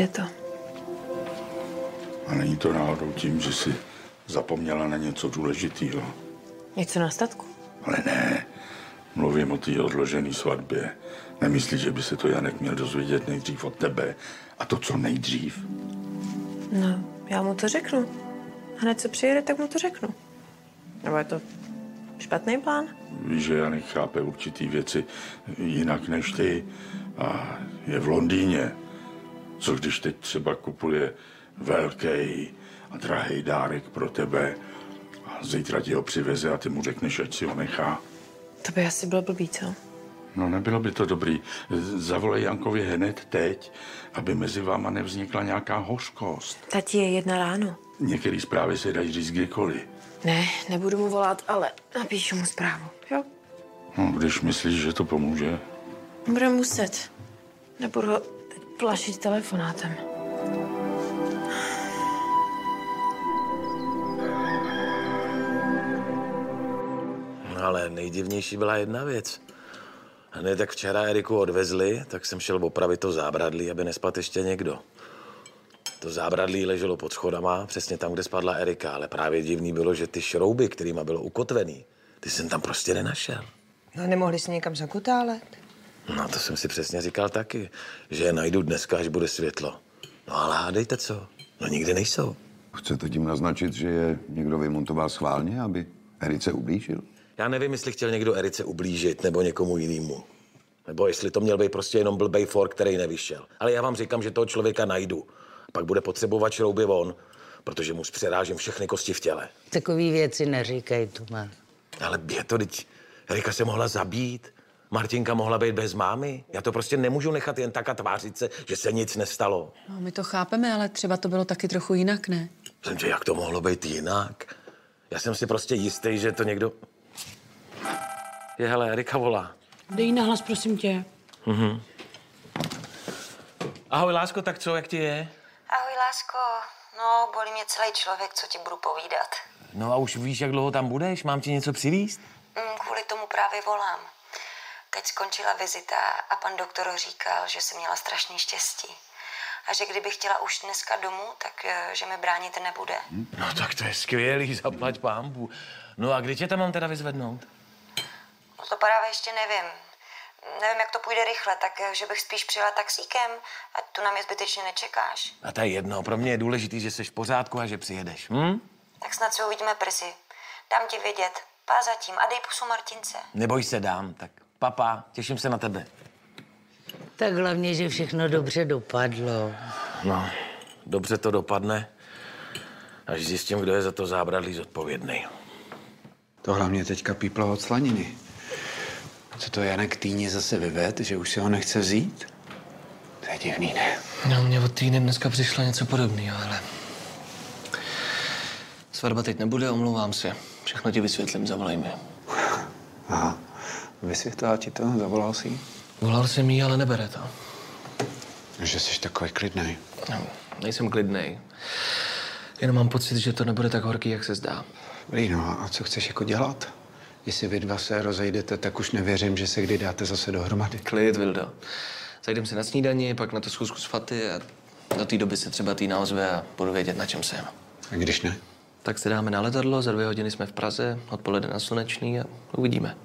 Speaker 18: Nejde to.
Speaker 33: A není to náhodou tím, že jsi zapomněla na něco důležitého.
Speaker 18: Něco na statku?
Speaker 33: Ale ne, mluvím o té odložené svatbě. Nemyslíš, že by se to Janek měl dozvědět nejdřív od tebe? A to co nejdřív?
Speaker 18: No, já mu to řeknu. Hned co přijede, tak mu to řeknu. Nebo je to špatný plán?
Speaker 33: Víš, že Janek chápe určitý věci jinak než ty a je v Londýně. Co když teď třeba kupuje velký a drahý dárek pro tebe a zítra ti ho přiveze a ty mu řekneš, ať si ho nechá?
Speaker 18: To by asi bylo blbý, co?
Speaker 33: No nebylo by to dobrý. Zavolej Jankovi hned teď, aby mezi váma nevznikla nějaká hořkost.
Speaker 18: Tati je jedna ráno.
Speaker 33: Některé zprávy se dají říct kdykoliv.
Speaker 18: Ne, nebudu mu volat, ale napíšu mu zprávu, jo?
Speaker 33: No, když myslíš, že to pomůže.
Speaker 18: Bude muset. Nebudu ho plašit telefonátem.
Speaker 32: No, ale nejdivnější byla jedna věc. Hned jak včera Eriku odvezli, tak jsem šel opravit to zábradlí, aby nespat ještě někdo. To zábradlí leželo pod schodama, přesně tam, kde spadla Erika, ale právě divný bylo, že ty šrouby, kterýma bylo ukotvený, ty jsem tam prostě nenašel.
Speaker 18: No, nemohli si někam zakutálet?
Speaker 32: No to jsem si přesně říkal taky, že je najdu dneska, až bude světlo. No ale hádejte co, no nikdy nejsou.
Speaker 8: Chcete tím naznačit, že je někdo vymontoval schválně, aby Erice ublížil?
Speaker 32: Já nevím, jestli chtěl někdo Erice ublížit nebo někomu jinému. Nebo jestli to měl být prostě jenom blbej for, který nevyšel. Ale já vám říkám, že toho člověka najdu. Pak bude potřebovat šrouby on, protože mu zpřerážím všechny kosti v těle.
Speaker 4: Takový věci neříkej, Tuma.
Speaker 32: Ale je to, teď Erika se mohla zabít, Martinka mohla být bez mámy. Já to prostě nemůžu nechat jen tak a tvářit se, že se nic nestalo.
Speaker 29: No, my to chápeme, ale třeba to bylo taky trochu jinak, ne?
Speaker 32: Jsem, že jak to mohlo být jinak? Já jsem si prostě jistý, že to někdo... Je, hele, Erika volá.
Speaker 21: Dej na hlas, prosím tě.
Speaker 32: Mhm. Ahoj, lásko, tak co, jak ti je?
Speaker 14: Ahoj, lásko. No, bolí mě celý člověk, co ti budu povídat.
Speaker 32: No a už víš, jak dlouho tam budeš? Mám ti něco přivíst?
Speaker 14: Mm, kvůli tomu právě volám. Teď skončila vizita a pan doktor říkal, že jsem měla strašný štěstí. A že kdybych chtěla už dneska domů, tak eh, že mi bránit nebude.
Speaker 32: No tak to je skvělý, zaplať pámbu. No a kdy tě tam mám teda vyzvednout?
Speaker 14: No to právě ještě nevím. Nevím, jak to půjde rychle, tak eh, že bych spíš přijela taxíkem, ať tu na mě zbytečně nečekáš.
Speaker 32: A to je jedno, pro mě je důležitý, že jsi v pořádku a že přijedeš. Hm?
Speaker 14: Tak snad se uvidíme brzy. Dám ti vědět. Pá zatím a dej pusu Martince.
Speaker 32: Neboj se, dám. Tak papa, těším se na tebe.
Speaker 4: Tak hlavně, že všechno dobře dopadlo.
Speaker 32: No, dobře to dopadne, až zjistím, kdo je za to zábradlí zodpovědný.
Speaker 34: To hlavně teďka píplo od slaniny. Co to Janek Týně zase vyved, že už si ho nechce vzít? To je divný, ne?
Speaker 16: No, mě od týdne dneska přišlo něco podobného, ale... Svatba teď nebude, omlouvám se. Všechno ti vysvětlím, zavolej mi.
Speaker 34: Aha, vysvětlila ti to? Zavolal jsi?
Speaker 16: Volal jsem jí, ale nebere to.
Speaker 34: Že jsi takový klidný.
Speaker 16: No, nejsem klidnej. Jenom mám pocit, že to nebude tak horký, jak se zdá.
Speaker 34: Dobrý, no a co chceš jako dělat? Jestli vy dva se rozejdete, tak už nevěřím, že se kdy dáte zase dohromady.
Speaker 16: Klid, Vildo. Zajdem se na snídani, pak na to schůzku s Faty a do té doby se třeba týna ozve a budu vědět, na čem jsem.
Speaker 34: A když ne?
Speaker 16: Tak se dáme na letadlo, za dvě hodiny jsme v Praze, odpoledne na Slunečný a uvidíme.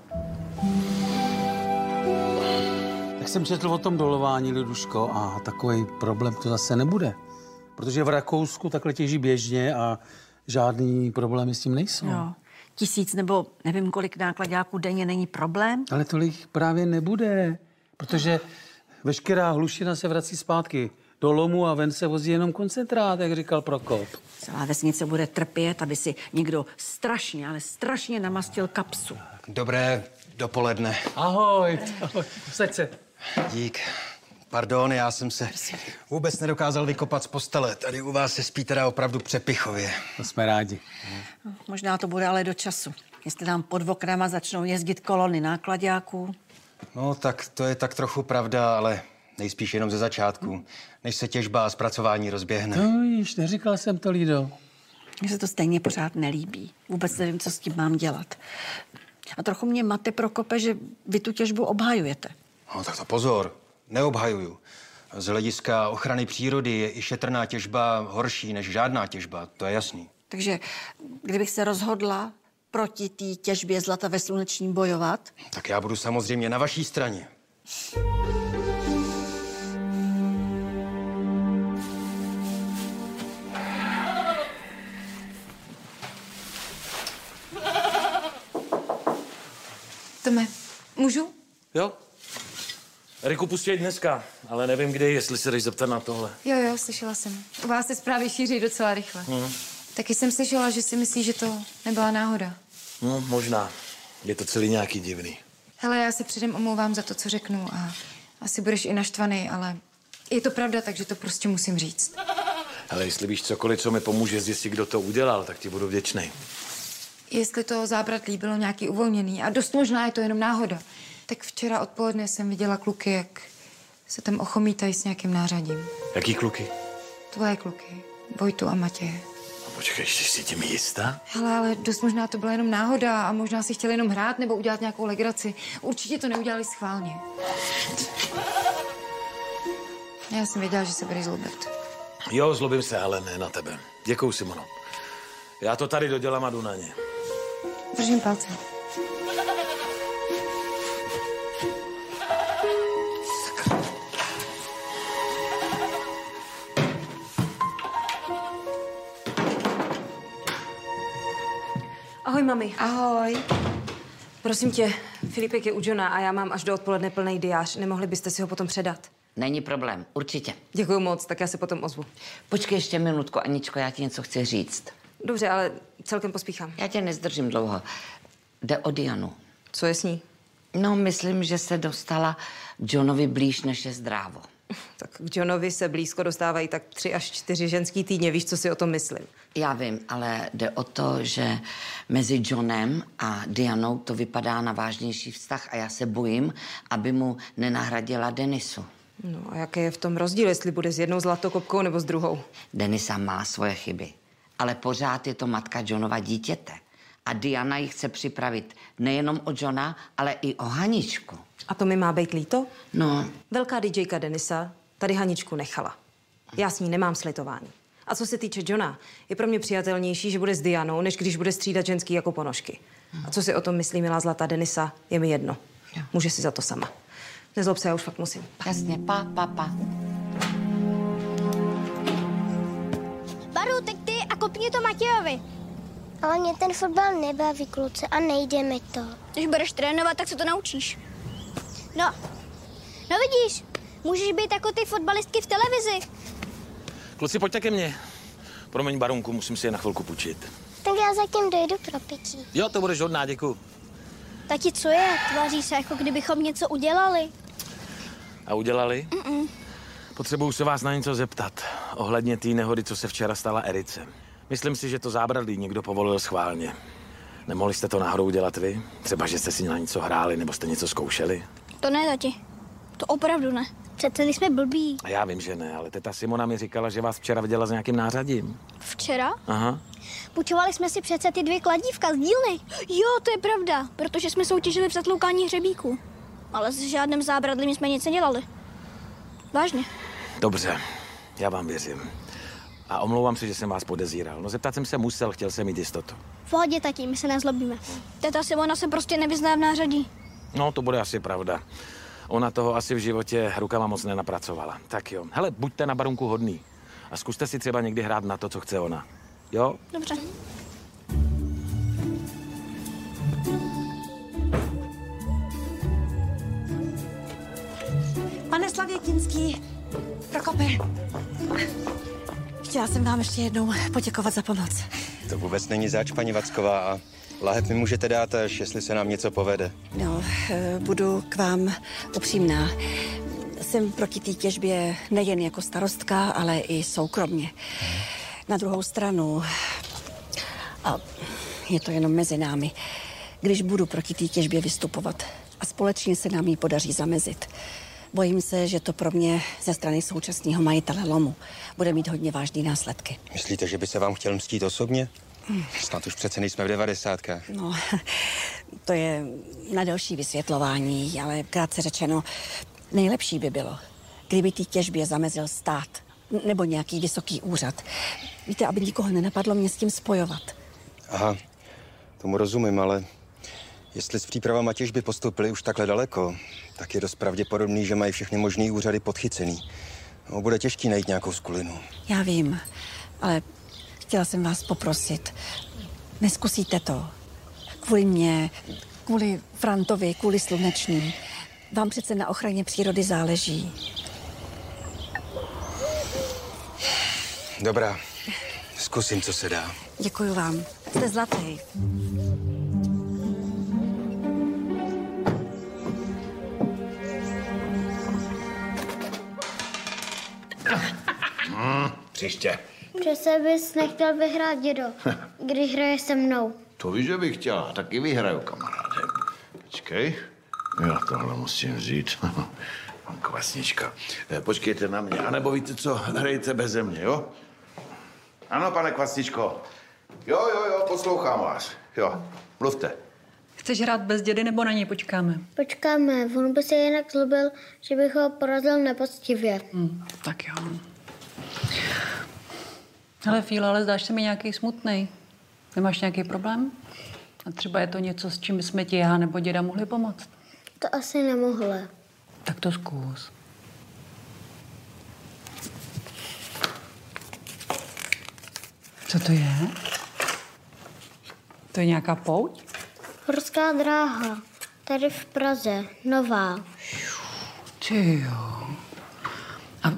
Speaker 11: Tak jsem četl o tom dolování, Liduško, a takový problém to zase nebude. Protože v Rakousku takhle těží běžně a žádný problémy s tím nejsou.
Speaker 7: Jo. Tisíc nebo nevím kolik nákladáků denně není problém.
Speaker 11: Ale tolik právě nebude, protože veškerá hlušina se vrací zpátky do lomu a ven se vozí jenom koncentrát, jak říkal Prokop.
Speaker 7: Celá vesnice bude trpět, aby si někdo strašně, ale strašně namastil kapsu.
Speaker 31: Dobré dopoledne.
Speaker 11: Ahoj, Usaď se.
Speaker 31: Dík. Pardon, já jsem se vůbec nedokázal vykopat z postele. Tady u vás se spí teda opravdu přepichově.
Speaker 11: To jsme rádi.
Speaker 7: Možná to bude ale do času. Jestli nám pod oknama začnou jezdit kolony nákladáků.
Speaker 31: No, tak to je tak trochu pravda, ale nejspíš jenom ze začátku, než se těžba a zpracování rozběhne.
Speaker 11: No víš, neříkal jsem to, Lido.
Speaker 7: Mně se to stejně pořád nelíbí. Vůbec nevím, co s tím mám dělat. A trochu mě mate Prokope, že vy tu těžbu obhajujete.
Speaker 31: No, tak to pozor, neobhajuju. Z hlediska ochrany přírody je i šetrná těžba horší než žádná těžba, to je jasný.
Speaker 7: Takže kdybych se rozhodla proti té těžbě zlata ve slunečním bojovat,
Speaker 31: Tak já budu samozřejmě na vaší straně.
Speaker 6: Tome, můžu?
Speaker 32: Jo? Eriku, pustí dneska, ale nevím kdy, jestli se jdeš zeptat na tohle.
Speaker 6: Jo, jo, slyšela jsem. U vás se zprávy šíří docela rychle.
Speaker 32: Hm.
Speaker 6: Taky jsem slyšela, že si myslí, že to nebyla náhoda.
Speaker 32: No, možná. Je to celý nějaký divný.
Speaker 6: Hele, já se předem omlouvám za to, co řeknu a asi budeš i naštvaný, ale je to pravda, takže to prostě musím říct.
Speaker 32: Ale jestli víš cokoliv, co mi pomůže zjistit, kdo to udělal, tak ti budu vděčný.
Speaker 6: Jestli to zábradlí bylo nějaký uvolněný a dost možná je to jenom náhoda, tak včera odpoledne jsem viděla kluky, jak se tam ochomítají s nějakým nářadím.
Speaker 32: Jaký kluky?
Speaker 6: Tvoje kluky, Vojtu a Matěje.
Speaker 32: Počkej, jsi si tím jistá?
Speaker 6: Hele, ale dost možná to byla jenom náhoda a možná si chtěli jenom hrát nebo udělat nějakou legraci. Určitě to neudělali schválně. Já jsem věděla, že se budeš zlobit.
Speaker 32: Jo, zlobím se, ale ne na tebe. Děkuju, Simono. Já to tady dodělám a jdu na ně.
Speaker 6: Držím palce.
Speaker 28: Ahoj, mami.
Speaker 6: Ahoj.
Speaker 28: Prosím tě, Filipek je u Johna a já mám až do odpoledne plný diář. Nemohli byste si ho potom předat?
Speaker 4: Není problém, určitě.
Speaker 28: Děkuji moc, tak já se potom ozvu.
Speaker 4: Počkej ještě minutku, Aničko, já ti něco chci říct.
Speaker 28: Dobře, ale celkem pospíchám.
Speaker 4: Já tě nezdržím dlouho. Jde o Dianu.
Speaker 28: Co je s ní?
Speaker 4: No, myslím, že se dostala Johnovi blíž, než je zdrávo.
Speaker 28: Tak k Johnovi se blízko dostávají tak tři až čtyři ženský týdně. Víš, co si o tom myslím?
Speaker 4: Já vím, ale jde o to, že mezi Johnem a Dianou to vypadá na vážnější vztah a já se bojím, aby mu nenahradila Denisu.
Speaker 28: No a jaký je v tom rozdíl, jestli bude s jednou zlatokopkou nebo s druhou?
Speaker 4: Denisa má svoje chyby, ale pořád je to matka Johnova dítěte. A Diana ji chce připravit nejenom o Johna, ale i o Haničku.
Speaker 18: A to mi má být líto?
Speaker 4: No.
Speaker 18: Velká DJka Denisa tady Haničku nechala. Já s ní nemám slitování. A co se týče Johna, je pro mě přijatelnější, že bude s Dianou, než když bude střídat ženský jako ponožky. A co si o tom myslí milá zlatá Denisa, je mi jedno. Může si za to sama. Nezlob se, já už fakt musím.
Speaker 4: Jasně, pa, pa, pa.
Speaker 17: Kopni to Matějovi. Ale mě ten fotbal nebaví, kluce, a nejde mi to. Když budeš trénovat, tak se to naučíš. No, no vidíš, můžeš být jako ty fotbalistky v televizi.
Speaker 32: Kluci, pojďte ke mně. Promiň, Barunku, musím si je na chvilku půjčit.
Speaker 17: Tak já zatím dojdu pro pití.
Speaker 32: Jo, to budeš hodná, děkuju.
Speaker 17: Tati, co je? Tváří se, jako kdybychom něco udělali.
Speaker 32: A udělali?
Speaker 17: Mm-mm.
Speaker 32: Potřebuju se vás na něco zeptat. Ohledně té nehody, co se včera stala Erice. Myslím si, že to zábradlí někdo povolil schválně. Nemohli jste to náhodou udělat vy? Třeba, že jste si na něco hráli nebo jste něco zkoušeli?
Speaker 17: To ne, tati. To opravdu ne. Přece jsme blbí.
Speaker 32: A já vím, že ne, ale teta Simona mi říkala, že vás včera viděla s nějakým nářadím.
Speaker 17: Včera
Speaker 32: Aha.
Speaker 17: Půjčovali jsme si přece ty dvě kladívka z dílny. Jo, to je pravda, protože jsme soutěžili v zatloukání hřebíku. Ale s žádným zábradlím jsme nic nedělali. Vážně.
Speaker 32: Dobře, já vám věřím. A omlouvám se, že jsem vás podezíral. No zeptat jsem se musel, chtěl jsem mít jistotu.
Speaker 17: V pohodě, tati, my se nezlobíme. Teta Simona se prostě nevyzná v nářadí.
Speaker 32: No, to bude asi pravda. Ona toho asi v životě rukama moc nenapracovala. Tak jo. Hele, buďte na barunku hodný. A zkuste si třeba někdy hrát na to, co chce ona. Jo?
Speaker 17: Dobře.
Speaker 7: Pane Slavětinský, Prokope, chtěla jsem vám ještě jednou poděkovat za pomoc.
Speaker 31: To vůbec není zač, paní Vacková. A lahev mi můžete dát, až jestli se nám něco povede.
Speaker 7: No, eh, budu k vám upřímná. Jsem proti té těžbě nejen jako starostka, ale i soukromně. Na druhou stranu, a je to jenom mezi námi, když budu proti té těžbě vystupovat a společně se nám ji podaří zamezit, bojím se, že to pro mě ze strany současného majitele lomu bude mít hodně vážné následky.
Speaker 31: Myslíte, že by se vám chtěl mstít osobně? Snad už přece nejsme v devadesátkách.
Speaker 7: No, to je na další vysvětlování, ale krátce řečeno, nejlepší by bylo, kdyby té těžbě zamezil stát nebo nějaký vysoký úřad. Víte, aby nikoho nenapadlo mě s tím spojovat.
Speaker 31: Aha, tomu rozumím, ale jestli s přípravama těžby postoupili už takhle daleko, tak je dost pravděpodobný, že mají všechny možný úřady podchycený. No, bude těžký najít nějakou skulinu.
Speaker 7: Já vím, ale chtěla jsem vás poprosit, neskusíte to. Kvůli mě, kvůli Frantovi, kvůli Slunečný. Vám přece na ochraně přírody záleží.
Speaker 31: Dobrá, zkusím, co se dá.
Speaker 7: Děkuji vám. Jste zlatý.
Speaker 10: Hmm, příště.
Speaker 17: Přece bys nechtěl vyhrát, dědo, když hraje se mnou.
Speaker 10: To víš, že bych chtěla. Taky vyhraju, kamaráde. Počkej. Já tohle musím vzít. Kvasnička. Eh, Počkejte na mě. A nebo víte co, hrajte beze mě, jo? Ano, pane Kvasničko. Jo, jo, jo, poslouchám vás. Jo, mluvte.
Speaker 21: Chceš hrát bez dědy nebo na něj počkáme?
Speaker 17: Počkáme, on by se jinak zlobil, že bych ho porazil nepoctivě.
Speaker 21: Hmm, tak jo. Hele, Fíla, ale zdáš se mi nějaký smutný. Nemáš nějaký problém? A třeba je to něco, s čím jsme ti já nebo děda mohli pomoct?
Speaker 17: To asi nemohle.
Speaker 21: Tak to zkus. Co to je? To je nějaká pouť?
Speaker 17: Horská dráha. Tady v Praze. Nová.
Speaker 21: Ty jo. A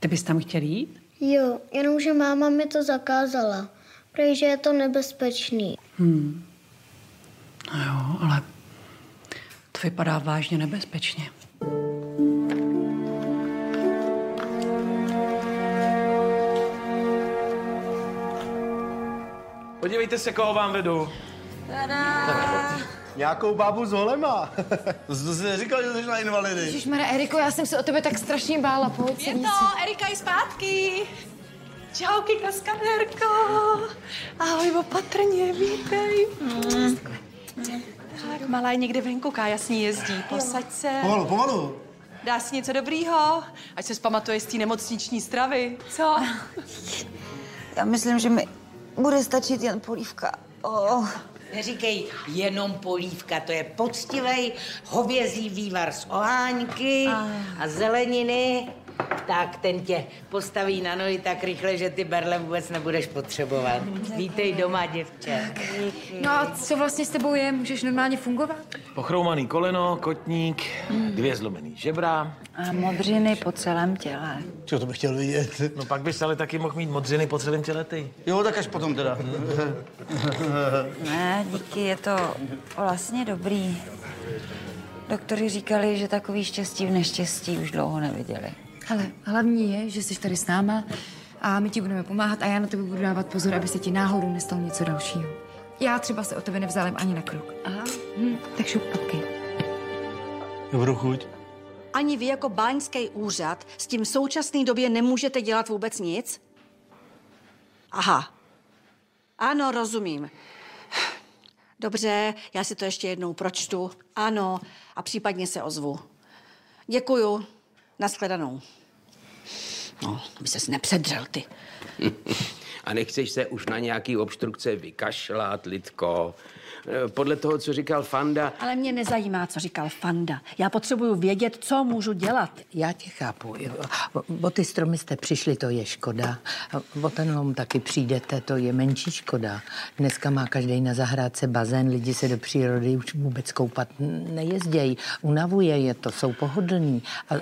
Speaker 21: ty bys tam chtěl jít?
Speaker 17: Jo, jenomže máma mi to zakázala. Protože je to nebezpečný.
Speaker 21: Hmm. No jo, ale to vypadá vážně nebezpečně.
Speaker 32: Podívejte se, koho vám vedu.
Speaker 30: Nějakou bábu s holema. to jsi neříkal, že jsi na invalidy.
Speaker 6: Ježišmarja, Eriko, já jsem se o tebe tak strašně bála. Pojď
Speaker 29: Je to, Erika je zpátky.
Speaker 21: Čauky, kaskadérko. Ahoj, opatrně, vítej. Tak, malá je někde venku, Kája s ní jezdí. Posaď se.
Speaker 30: Pomalu, pomalu.
Speaker 21: Dá si něco dobrýho, ať se zpamatuje z té nemocniční stravy. Co?
Speaker 14: Já myslím, že mi bude stačit jen polívka. Oh.
Speaker 24: Neříkej jenom polívka, to je poctivý hovězí vývar z oháňky a zeleniny. Tak ten tě postaví na nohy tak rychle, že ty berle vůbec nebudeš potřebovat. Vítej doma, děvče.
Speaker 28: No a co vlastně s tebou je? Můžeš normálně fungovat?
Speaker 32: Pochroumaný koleno, kotník, dvě zlomený žebra.
Speaker 14: A modřiny po celém těle.
Speaker 30: Co to bych chtěl vidět?
Speaker 32: No pak bys ale taky mohl mít modřiny po celém těle ty.
Speaker 30: Jo, tak až potom teda.
Speaker 14: Ne, díky, je to vlastně dobrý. Doktory říkali, že takový štěstí v neštěstí už dlouho neviděli.
Speaker 6: Ale hlavní je, že jsi tady s náma a my ti budeme pomáhat a já na tebe budu dávat pozor, aby se ti náhodou nestalo něco dalšího. Já třeba se o tebe nevzálem ani na krok. Aha. Hm, tak šup, papky.
Speaker 30: Dobrou chuť.
Speaker 7: Ani vy jako báňský úřad s tím v současné době nemůžete dělat vůbec nic? Aha. Ano, rozumím. Dobře, já si to ještě jednou pročtu. Ano, a případně se ozvu. Děkuju. Naschledanou. No, aby ses nepředřel, ty.
Speaker 35: A nechceš se už na nějaký obstrukce vykašlat, Lidko? Eh, Podle toho, co říkal Fanda,
Speaker 7: Ale mě nezajímá, co říkal Fanda. Já potřebuju vědět, co můžu dělat.
Speaker 27: Já tě chápu. O, o ty stromy jste přišli, to je škoda. O ten lom taky přijdete, to je menší škoda. Dneska má každý na zahrádce bazén, lidi se do přírody už vůbec koupat nejezdějí. Unavuje je to, jsou pohodlní. A,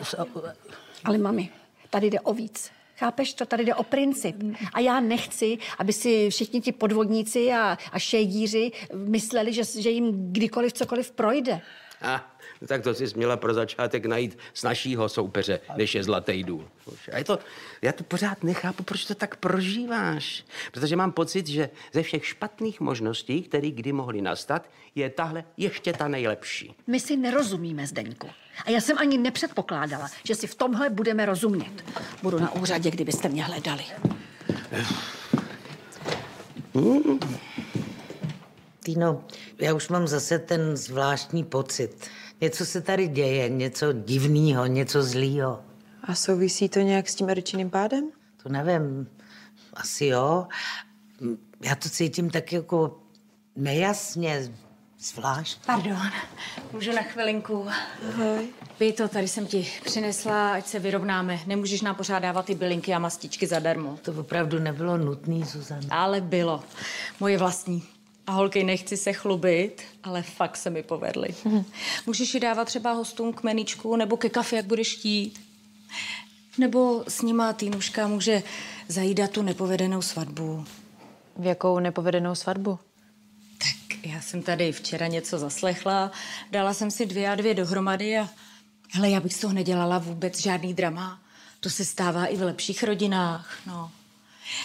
Speaker 7: Ale mami, tady jde o víc. Chápeš to? Tady jde o princip. A já nechci, aby si všichni ti podvodníci a, a šejdíři mysleli, že, že jim kdykoliv cokoliv projde.
Speaker 35: a, no tak to si měla pro začátek najít snažšího soupeře, než je Zlatý důl. A je to, já to pořád nechápu, proč to tak prožíváš. Protože mám pocit, že ze všech špatných možností, které kdy mohly nastat, je tahle ještě ta nejlepší.
Speaker 7: My si nerozumíme, Zdeňku. A já jsem ani nepředpokládala, že si v tomhle budeme rozumět. Budu na úřadě, kdybyste mě hledali.
Speaker 24: Týno, já už mám zase ten zvláštní pocit. Něco se tady děje, něco divného, něco zlýho.
Speaker 15: A souvisí to nějak s tím Eričiným pádem?
Speaker 24: To nevím, asi jo. Já to cítím tak jako nejasně, zvlášť.
Speaker 28: Pardon, můžu na chvilinku. Ahoj. Pito, tady jsem ti přinesla, ať se vyrovnáme. Nemůžeš nám pořád dávat ty bylinky a mastičky zadarmo.
Speaker 24: To opravdu nebylo nutné, Zuzana.
Speaker 28: Ale bylo. Moje vlastní. A holky, nechci se chlubit, ale fakt se mi povedly. Můžeš ji dávat třeba hostům k meničku nebo ke kafe, jak budeš chtít. Nebo s nima Týnuška může zajídat tu nepovedenou svatbu.
Speaker 15: V jakou nepovedenou svatbu?
Speaker 28: Já jsem tady včera něco zaslechla, dala jsem si dvě a dvě dohromady a hele, já bych z toho nedělala vůbec žádný drama. To se stává i v lepších rodinách, no.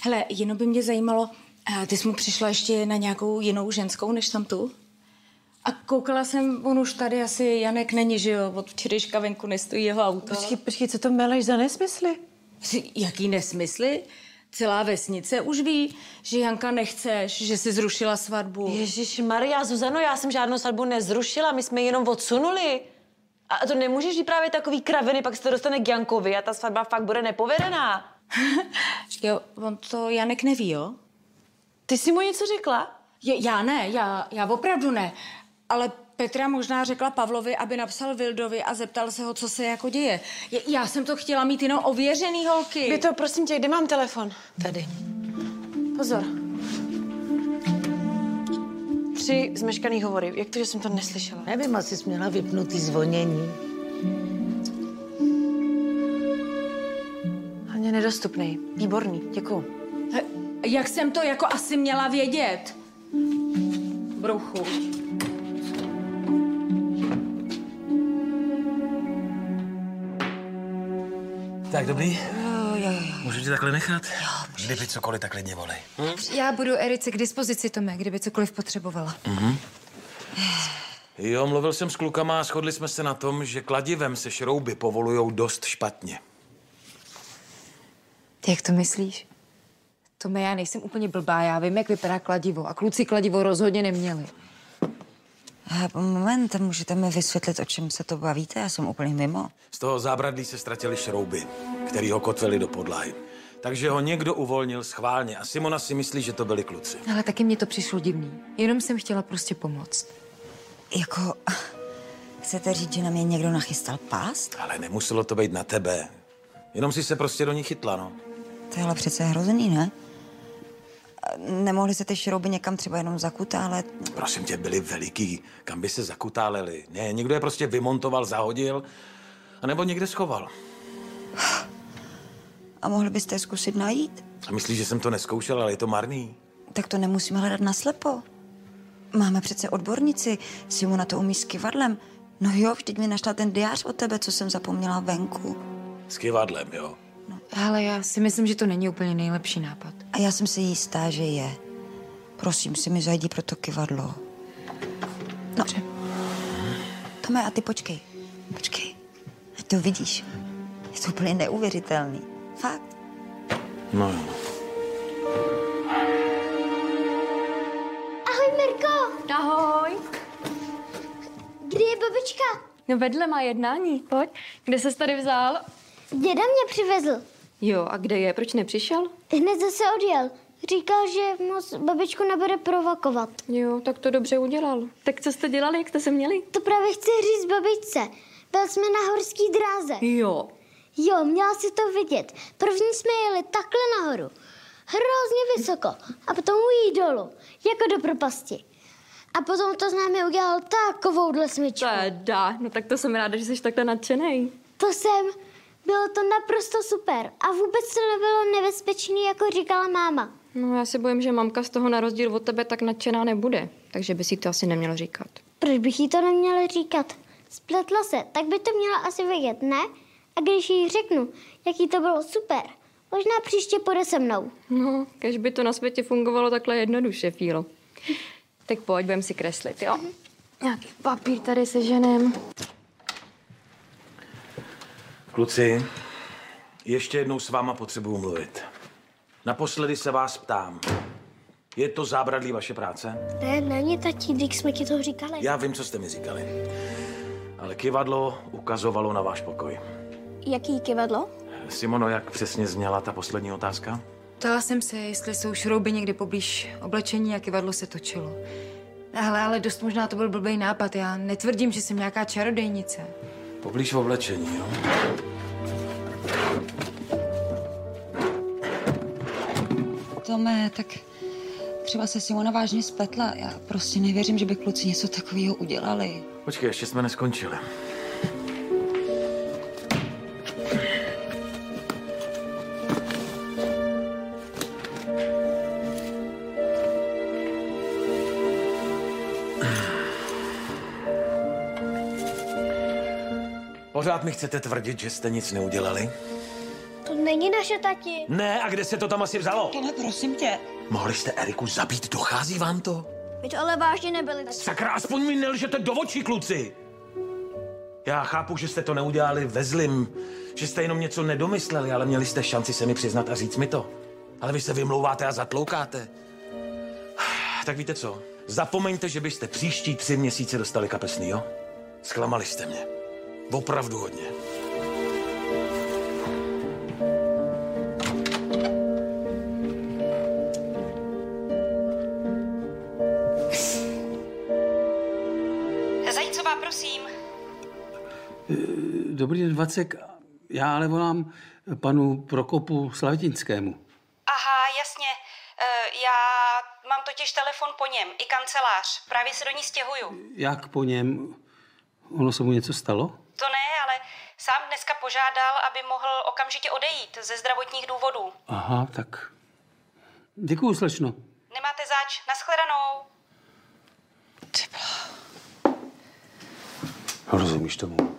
Speaker 28: Hele, jenom by mě zajímalo, a ty jsi mu přišla ještě na nějakou jinou ženskou, než jsem tu? A koukala jsem, on už tady asi Janek není, že jo? Od včerejška venku nestojí jeho auto.
Speaker 15: Počkej, počkej, co to meleš za nesmysly?
Speaker 28: Jaký nesmysly? Celá vesnice už ví, že Janka nechceš, že si zrušila svatbu.
Speaker 15: Ježíš Maria, Zuzano, já jsem žádnou svatbu nezrušila, my jsme ji jenom odsunuli. A to nemůžeš vyprávět takový kraviny, pak se to dostane k Jankovi a ta svatba fakt bude nepovedená.
Speaker 28: jo, on to Janek neví, jo?
Speaker 15: Ty jsi mu něco řekla?
Speaker 28: Je, já ne, já, já opravdu ne. Ale Petra možná řekla Pavlovi, aby napsal Vildovi a zeptal se ho, co se jako děje. Je, já jsem to chtěla mít jenom ověřený holky.
Speaker 15: By to, prosím tě, kde mám telefon?
Speaker 24: Tady.
Speaker 15: Pozor. Tři zmeškaný hovory. Jak to, že jsem to neslyšela?
Speaker 24: Nevím, asi jsi měla vypnutý zvonění.
Speaker 15: Hlavně nedostupný. Výborný, děkuju.
Speaker 28: He, jak jsem to jako asi měla vědět? Brouchu.
Speaker 32: Tak dobrý?
Speaker 6: Jo, jo, jo.
Speaker 32: Můžu ti takhle nechat? Jo, Kdyby cokoliv, tak klidně volej.
Speaker 6: Já budu Erice k dispozici, Tome, kdyby cokoliv potřebovala.
Speaker 32: Mhm. Jo, mluvil jsem s klukama a shodli jsme se na tom, že kladivem se šrouby povolujou dost špatně.
Speaker 6: Jak to myslíš? Tome, já nejsem úplně blbá, já vím, jak vypadá kladivo a kluci kladivo rozhodně neměli.
Speaker 14: Moment, můžete mi vysvětlit, o čem se to bavíte? Já jsem úplně mimo.
Speaker 32: Z toho zábradlí se ztratily šrouby, které ho kotvily do podlahy. Takže ho někdo uvolnil schválně a Simona si myslí, že to byli kluci.
Speaker 6: Ale taky mě to přišlo divný. Jenom jsem chtěla prostě pomoct.
Speaker 14: Jako, chcete říct, že na mě někdo nachystal pást?
Speaker 32: Ale nemuselo to být na tebe. Jenom si se prostě do ní chytla, no.
Speaker 14: To je ale přece hrozný, ne? Nemohli se ty šrouby někam třeba jenom zakutálet?
Speaker 32: Prosím tě, byli veliký. Kam by se zakutáleli? Ne, někdo je prostě vymontoval, zahodil, anebo někde schoval.
Speaker 14: A mohli byste je zkusit najít?
Speaker 32: A myslíš, že jsem to neskoušel, ale je to marný?
Speaker 14: Tak to nemusíme hledat naslepo. Máme přece odbornici, Simona to umí s kivadlem. No jo, vždyť mi našla ten diář od tebe, co jsem zapomněla venku.
Speaker 32: S kivadlem, jo.
Speaker 6: Ale já si myslím, že to není úplně nejlepší nápad.
Speaker 14: A já jsem si jistá, že je. Prosím si mi zajdi pro to kivadlo. No. Dobře. Tome, a ty počkej. Počkej. Ať to vidíš. Je to úplně neuvěřitelný. Fakt.
Speaker 32: No jo.
Speaker 17: Ahoj, Mirko.
Speaker 28: Ahoj.
Speaker 17: Kdy je babička?
Speaker 28: No vedle má jednání, pojď. Kde ses tady vzal?
Speaker 17: Děda mě přivezl.
Speaker 28: Jo, a kde je? Proč nepřišel?
Speaker 17: Hned zase odjel. Říkal, že moc babičku nebude provokovat.
Speaker 28: Jo, tak to dobře udělal. Tak co jste dělali, jak jste se měli?
Speaker 17: To právě chci říct babičce. Byl jsme na horský dráze.
Speaker 28: Jo.
Speaker 17: Jo, měla si to vidět. První jsme jeli takhle nahoru. Hrozně vysoko. A potom ujít dolů. Jako do propasti. A potom to s námi udělal takovouhle smyčku.
Speaker 28: Teda, no tak to jsem ráda, že jsi takhle nadšenej.
Speaker 17: To jsem. Bylo to naprosto super. A vůbec to nebylo nebezpečný, jako říkala máma.
Speaker 28: No já se bojím, že mamka z toho na rozdíl od tebe tak nadšená nebude. Takže by si to asi nemělo říkat.
Speaker 17: Proč bych jí to neměla říkat? Spletla se, tak by to měla asi vědět, ne? A když jí řeknu, jaký to bylo super, možná příště půjde se mnou.
Speaker 28: No, kež by to na světě fungovalo takhle jednoduše, Fílo. Tak pojď, budem si kreslit, jo? Nějaký papír tady se ženem.
Speaker 32: Kluci, ještě jednou s váma potřebuju mluvit. Naposledy se vás ptám. Je to zábradlí vaše práce?
Speaker 17: Ne, není tatí, když jsme ti to říkali.
Speaker 32: Já vím, co jste mi říkali. Ale kivadlo ukazovalo na váš pokoj.
Speaker 28: Jaký kivadlo?
Speaker 32: Simono, jak přesně zněla ta poslední otázka?
Speaker 6: Ptala jsem se, jestli jsou šrouby někdy poblíž oblečení a kivadlo se točilo. Ale, ale dost možná to byl blbý nápad. Já netvrdím, že jsem nějaká čarodejnice.
Speaker 32: Poblíž v oblečení, jo?
Speaker 14: Tome, tak třeba se Simona vážně spletla. Já prostě nevěřím, že by kluci něco takového udělali.
Speaker 32: Počkej, ještě jsme neskončili. Pořád mi chcete tvrdit, že jste nic neudělali?
Speaker 17: To není naše tati.
Speaker 32: Ne, a kde se to tam asi vzalo?
Speaker 14: Tome, prosím tě.
Speaker 32: Mohli jste Eriku zabít, dochází vám to?
Speaker 17: My to ale vážně nebyli tati.
Speaker 32: Sakra, aspoň mi nelžete do očí, kluci! Já chápu, že jste to neudělali ve zlým, že jste jenom něco nedomysleli, ale měli jste šanci se mi přiznat a říct mi to. Ale vy se vymlouváte a zatloukáte. Tak víte co? Zapomeňte, že byste příští tři měsíce dostali kapesný, jo? Zklamali jste mě. Opravdu hodně.
Speaker 14: Zajícová, prosím.
Speaker 11: Dobrý den, Vacek. Já ale volám panu Prokopu Slavitinskému.
Speaker 18: Aha, jasně. E, já mám totiž telefon po něm, i kancelář. Právě se do ní stěhuju.
Speaker 11: Jak po něm? Ono se mu něco stalo?
Speaker 18: Sám dneska požádal, aby mohl okamžitě odejít ze zdravotních důvodů.
Speaker 11: Aha, tak. Děkuju, slečno.
Speaker 18: Nemáte zač. Naschledanou.
Speaker 11: Rozumíš tomu?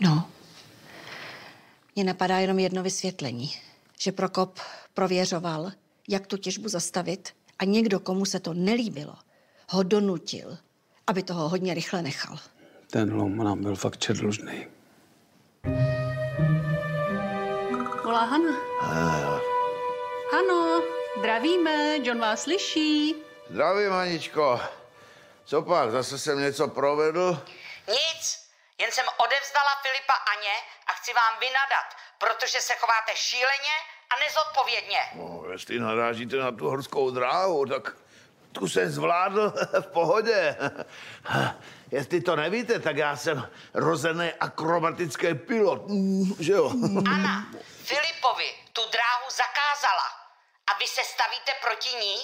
Speaker 7: No. Mně napadá jenom jedno vysvětlení. Že Prokop prověřoval, jak tu těžbu zastavit a někdo, komu se to nelíbilo, ho donutil, aby toho hodně rychle nechal.
Speaker 11: Ten lom nám byl fakt čerdlužný.
Speaker 21: Volá Hana. Hano, Zdravíme, John vás slyší.
Speaker 10: Zdravím, Aničko. Co pak, zase jsem něco provedl?
Speaker 4: Nic, jen jsem odevzdala Filipa Aně a chci vám vynadat, protože se chováte šíleně a nezodpovědně.
Speaker 10: No, jestli narážíte na tu horskou dráhu, tak tu jsem zvládl v pohodě. Jestli to nevíte, tak já jsem rozený akrobatický pilot, mm, že jo?
Speaker 4: Anna Filipovi tu dráhu zakázala a vy se stavíte proti ní?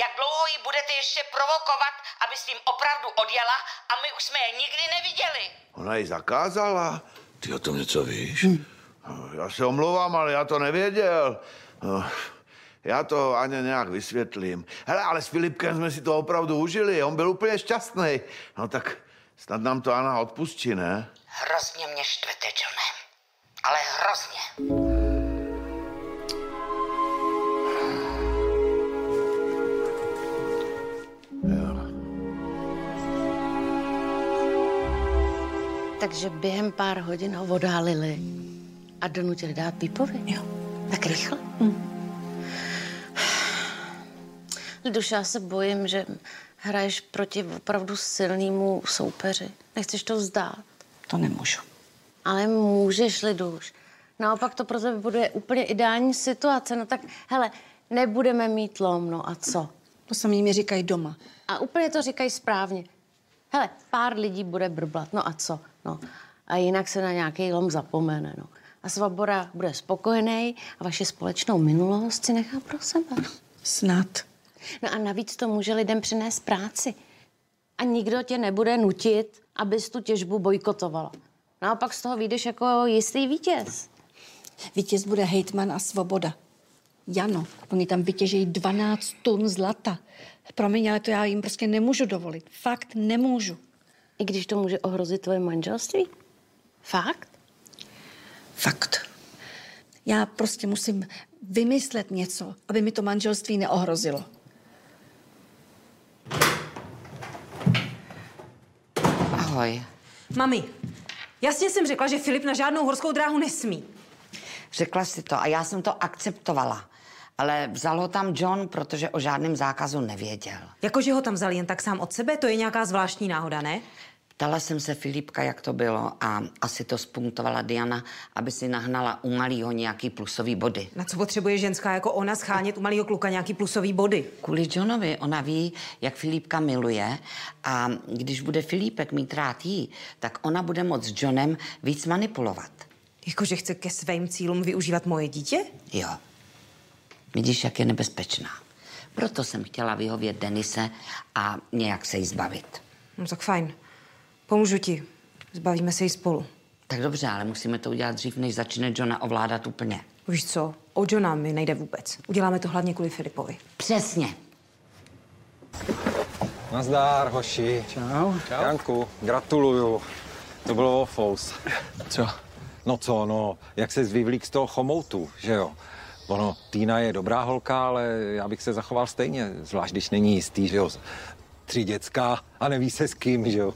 Speaker 4: Jak dlouho ji budete ještě provokovat, aby s tím opravdu odjela a my už jsme je nikdy neviděli?
Speaker 10: Ona ji zakázala? Ty o tom něco víš? Já se omlouvám, ale já to nevěděl. Já to Aně nějak vysvětlím. Hele, ale s Filipkem jsme si to opravdu užili. On byl úplně šťastný. No tak snad nám to Anna odpustí, ne?
Speaker 4: Hrozně mě štvete, Johne. Ale hrozně. Takže během pár hodin ho odhalili a donutili dát Pipovi? Jo. Tak rychle? Hm. Duša, já se bojím, že hraješ proti opravdu silnému soupeři. Nechceš to vzdát?
Speaker 7: To nemůžu.
Speaker 4: Ale můžeš, Liduš. Naopak to pro tebe bude úplně ideální situace. No tak, hele, nebudeme mít lom, no a co?
Speaker 7: To samý mi říkají doma.
Speaker 4: A úplně to říkají správně. Hele, pár lidí bude brblat, no a co? No. A jinak se na nějaký lom zapomene, no. A Svabora bude spokojený a vaše společnou minulost si nechá pro sebe.
Speaker 7: Snad.
Speaker 4: No a navíc to může lidem přinést práci. A nikdo tě nebude nutit, abys tu těžbu bojkotovala. Naopak z toho vyjdeš jako jistý vítěz.
Speaker 7: Vítěz bude hejtman a svoboda. Jano, oni tam vytěžejí 12 tun zlata. Promiň, ale to já jim prostě nemůžu dovolit. Fakt nemůžu.
Speaker 4: I když to může ohrozit tvoje manželství? Fakt?
Speaker 7: Fakt. Já prostě musím vymyslet něco, aby mi to manželství neohrozilo.
Speaker 4: Ahoj.
Speaker 18: Mami, jasně jsem řekla, že Filip na žádnou horskou dráhu nesmí.
Speaker 4: Řekla si to a já jsem to akceptovala. Ale vzal ho tam John, protože o žádném zákazu nevěděl.
Speaker 18: Jakože ho tam vzal jen tak sám od sebe? To je nějaká zvláštní náhoda, ne?
Speaker 4: Ptala jsem se Filipka, jak to bylo a asi to spunktovala Diana, aby si nahnala u malýho nějaký plusový body.
Speaker 18: Na co potřebuje ženská jako ona schánět u malého kluka nějaký plusový body?
Speaker 4: Kvůli Johnovi ona ví, jak Filipka miluje a když bude Filipek mít rád jí, tak ona bude moc s Johnem víc manipulovat.
Speaker 18: Jakože chce ke svým cílům využívat moje dítě?
Speaker 4: Jo. Vidíš, jak je nebezpečná. Proto jsem chtěla vyhovět Denise a nějak se jí zbavit.
Speaker 18: No tak fajn. Pomůžu ti. Zbavíme se jí spolu.
Speaker 4: Tak dobře, ale musíme to udělat dřív, než začne Johna ovládat úplně.
Speaker 18: Víš co, o Johna mi nejde vůbec. Uděláme to hlavně kvůli Filipovi.
Speaker 4: Přesně.
Speaker 3: Nazdár, hoši.
Speaker 36: Čau.
Speaker 3: Čau. Janku, gratuluju. To bylo ofous.
Speaker 36: Co?
Speaker 3: No co, no, jak se vyvlík z toho chomoutu, že jo? Ono, Týna je dobrá holka, ale já bych se zachoval stejně, zvlášť když není jistý, že jo? Tři děcka a neví se s kým, že jo?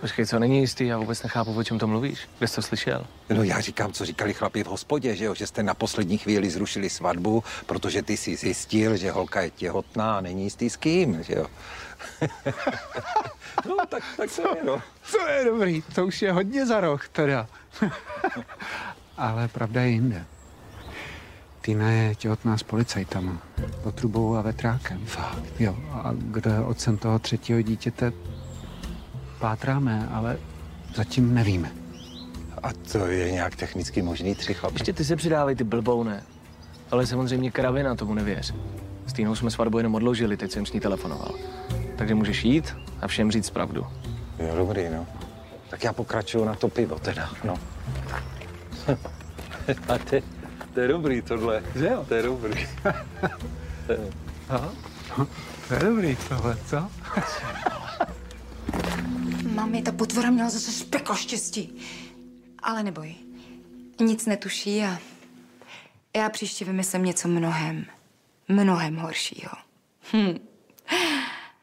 Speaker 16: Počkej, co není jistý? Já vůbec nechápu, o čem to mluvíš. Kde jsi to slyšel?
Speaker 3: No já říkám, co říkali chlapi v hospodě, že jo? Že jste na poslední chvíli zrušili svatbu, protože ty si zjistil, že holka je těhotná a není jistý s kým, že jo? no, tak, tak to je, no.
Speaker 36: To je dobrý, to už je hodně za rok teda. Ale pravda je jinde. Týna je těhotná s policajtama. Potrubou a vetrákem.
Speaker 3: Fakt?
Speaker 36: Jo, a kdo je otcem toho třetího dítěte, pátráme, ale zatím nevíme.
Speaker 3: A to je nějak technicky možný, tři chlapy?
Speaker 16: Ještě ty se přidávej, ty blboune. Ale samozřejmě kravina, tomu nevěř. S Týnou jsme svatbu jenom odložili, teď jsem s ní telefonoval. Takže můžeš jít a všem říct pravdu.
Speaker 3: Jo, dobrý, no. Tak já pokračuju na to pivo teda, no. a ty, to je dobrý tohle.
Speaker 36: Že jo?
Speaker 3: To je dobrý.
Speaker 36: Aha. To je dobrý tohle, co?
Speaker 6: Mami, ta potvora měla zase spekla štěstí. Ale neboj, nic netuší a já příště vymyslím něco mnohem, mnohem horšího. Hm.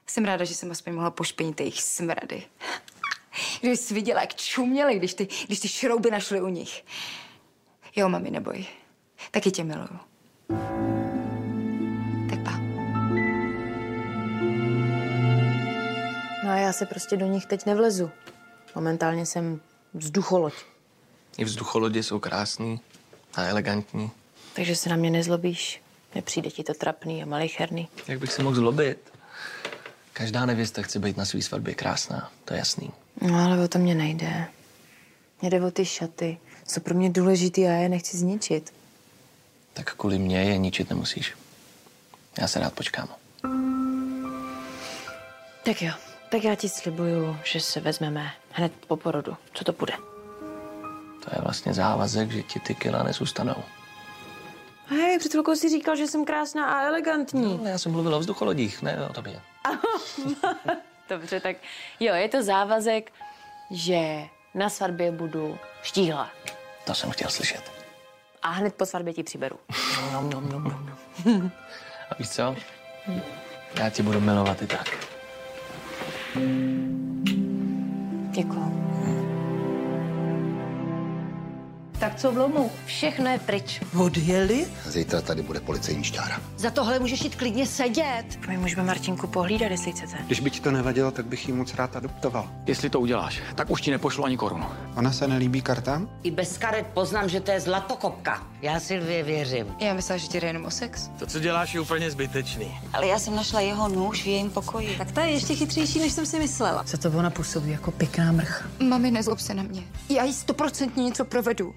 Speaker 6: Jsem ráda, že jsem aspoň mohla pošpinit jejich smrady. Kdyby jsi viděla, jak čuměli, když ty, když ty šrouby našly u nich. Jo, mami, neboj. Taky tě miluju.
Speaker 15: A já se prostě do nich teď nevlezu. Momentálně jsem vzducholoď.
Speaker 16: I vzducholodě jsou krásný a elegantní.
Speaker 15: Takže se na mě nezlobíš. Nepřijde ti to trapný a malicherný.
Speaker 16: Jak bych se mohl zlobit? Každá nevěsta chce být na svý svatbě krásná, to je jasný.
Speaker 15: No ale o to mě nejde. Mě jde o ty šaty. Jsou pro mě důležitý a já je nechci zničit.
Speaker 16: Tak kvůli mě je ničit nemusíš. Já se rád počkám.
Speaker 15: Tak jo, tak já ti slibuju, že se vezmeme hned po porodu. Co to bude?
Speaker 16: To je vlastně závazek, že ti ty kila nezůstanou.
Speaker 15: Hej, před chvilkou si říkal, že jsem krásná a elegantní.
Speaker 16: No, já jsem mluvil o vzducholodích, ne o tobě.
Speaker 15: Dobře, tak jo, je to závazek, že na svatbě budu štíhla.
Speaker 16: To jsem chtěl slyšet.
Speaker 15: A hned po svatbě ti přiberu.
Speaker 16: Nom, nom, nom, nom. A víš co? Já tě budu milovat i tak.
Speaker 15: Děkuju.
Speaker 7: Tak co v lomu?
Speaker 15: Všechno je pryč.
Speaker 7: Odjeli?
Speaker 13: Zítra tady bude policejní šťára.
Speaker 7: Za tohle můžeš jít klidně sedět.
Speaker 15: My můžeme Martinku pohlídat, jestli chcete.
Speaker 36: Když by ti to nevadilo, tak bych ji moc rád adoptoval.
Speaker 37: Jestli to uděláš, tak už ti nepošlu ani korunu.
Speaker 36: Ona se nelíbí kartám?
Speaker 4: I bez karet poznám, že to je zlatokopka. Já Silvě věřím.
Speaker 6: Já myslela, že ti jde jenom o sex.
Speaker 32: To, co děláš, je úplně zbytečný.
Speaker 14: Ale já jsem našla jeho nůž v jejím pokoji.
Speaker 38: Tak ta je ještě chytřejší, než jsem si myslela.
Speaker 39: Co to ona působí jako pěkná mrcha?
Speaker 6: Mami, nezlob se na mě. Já jí stoprocentně něco provedu.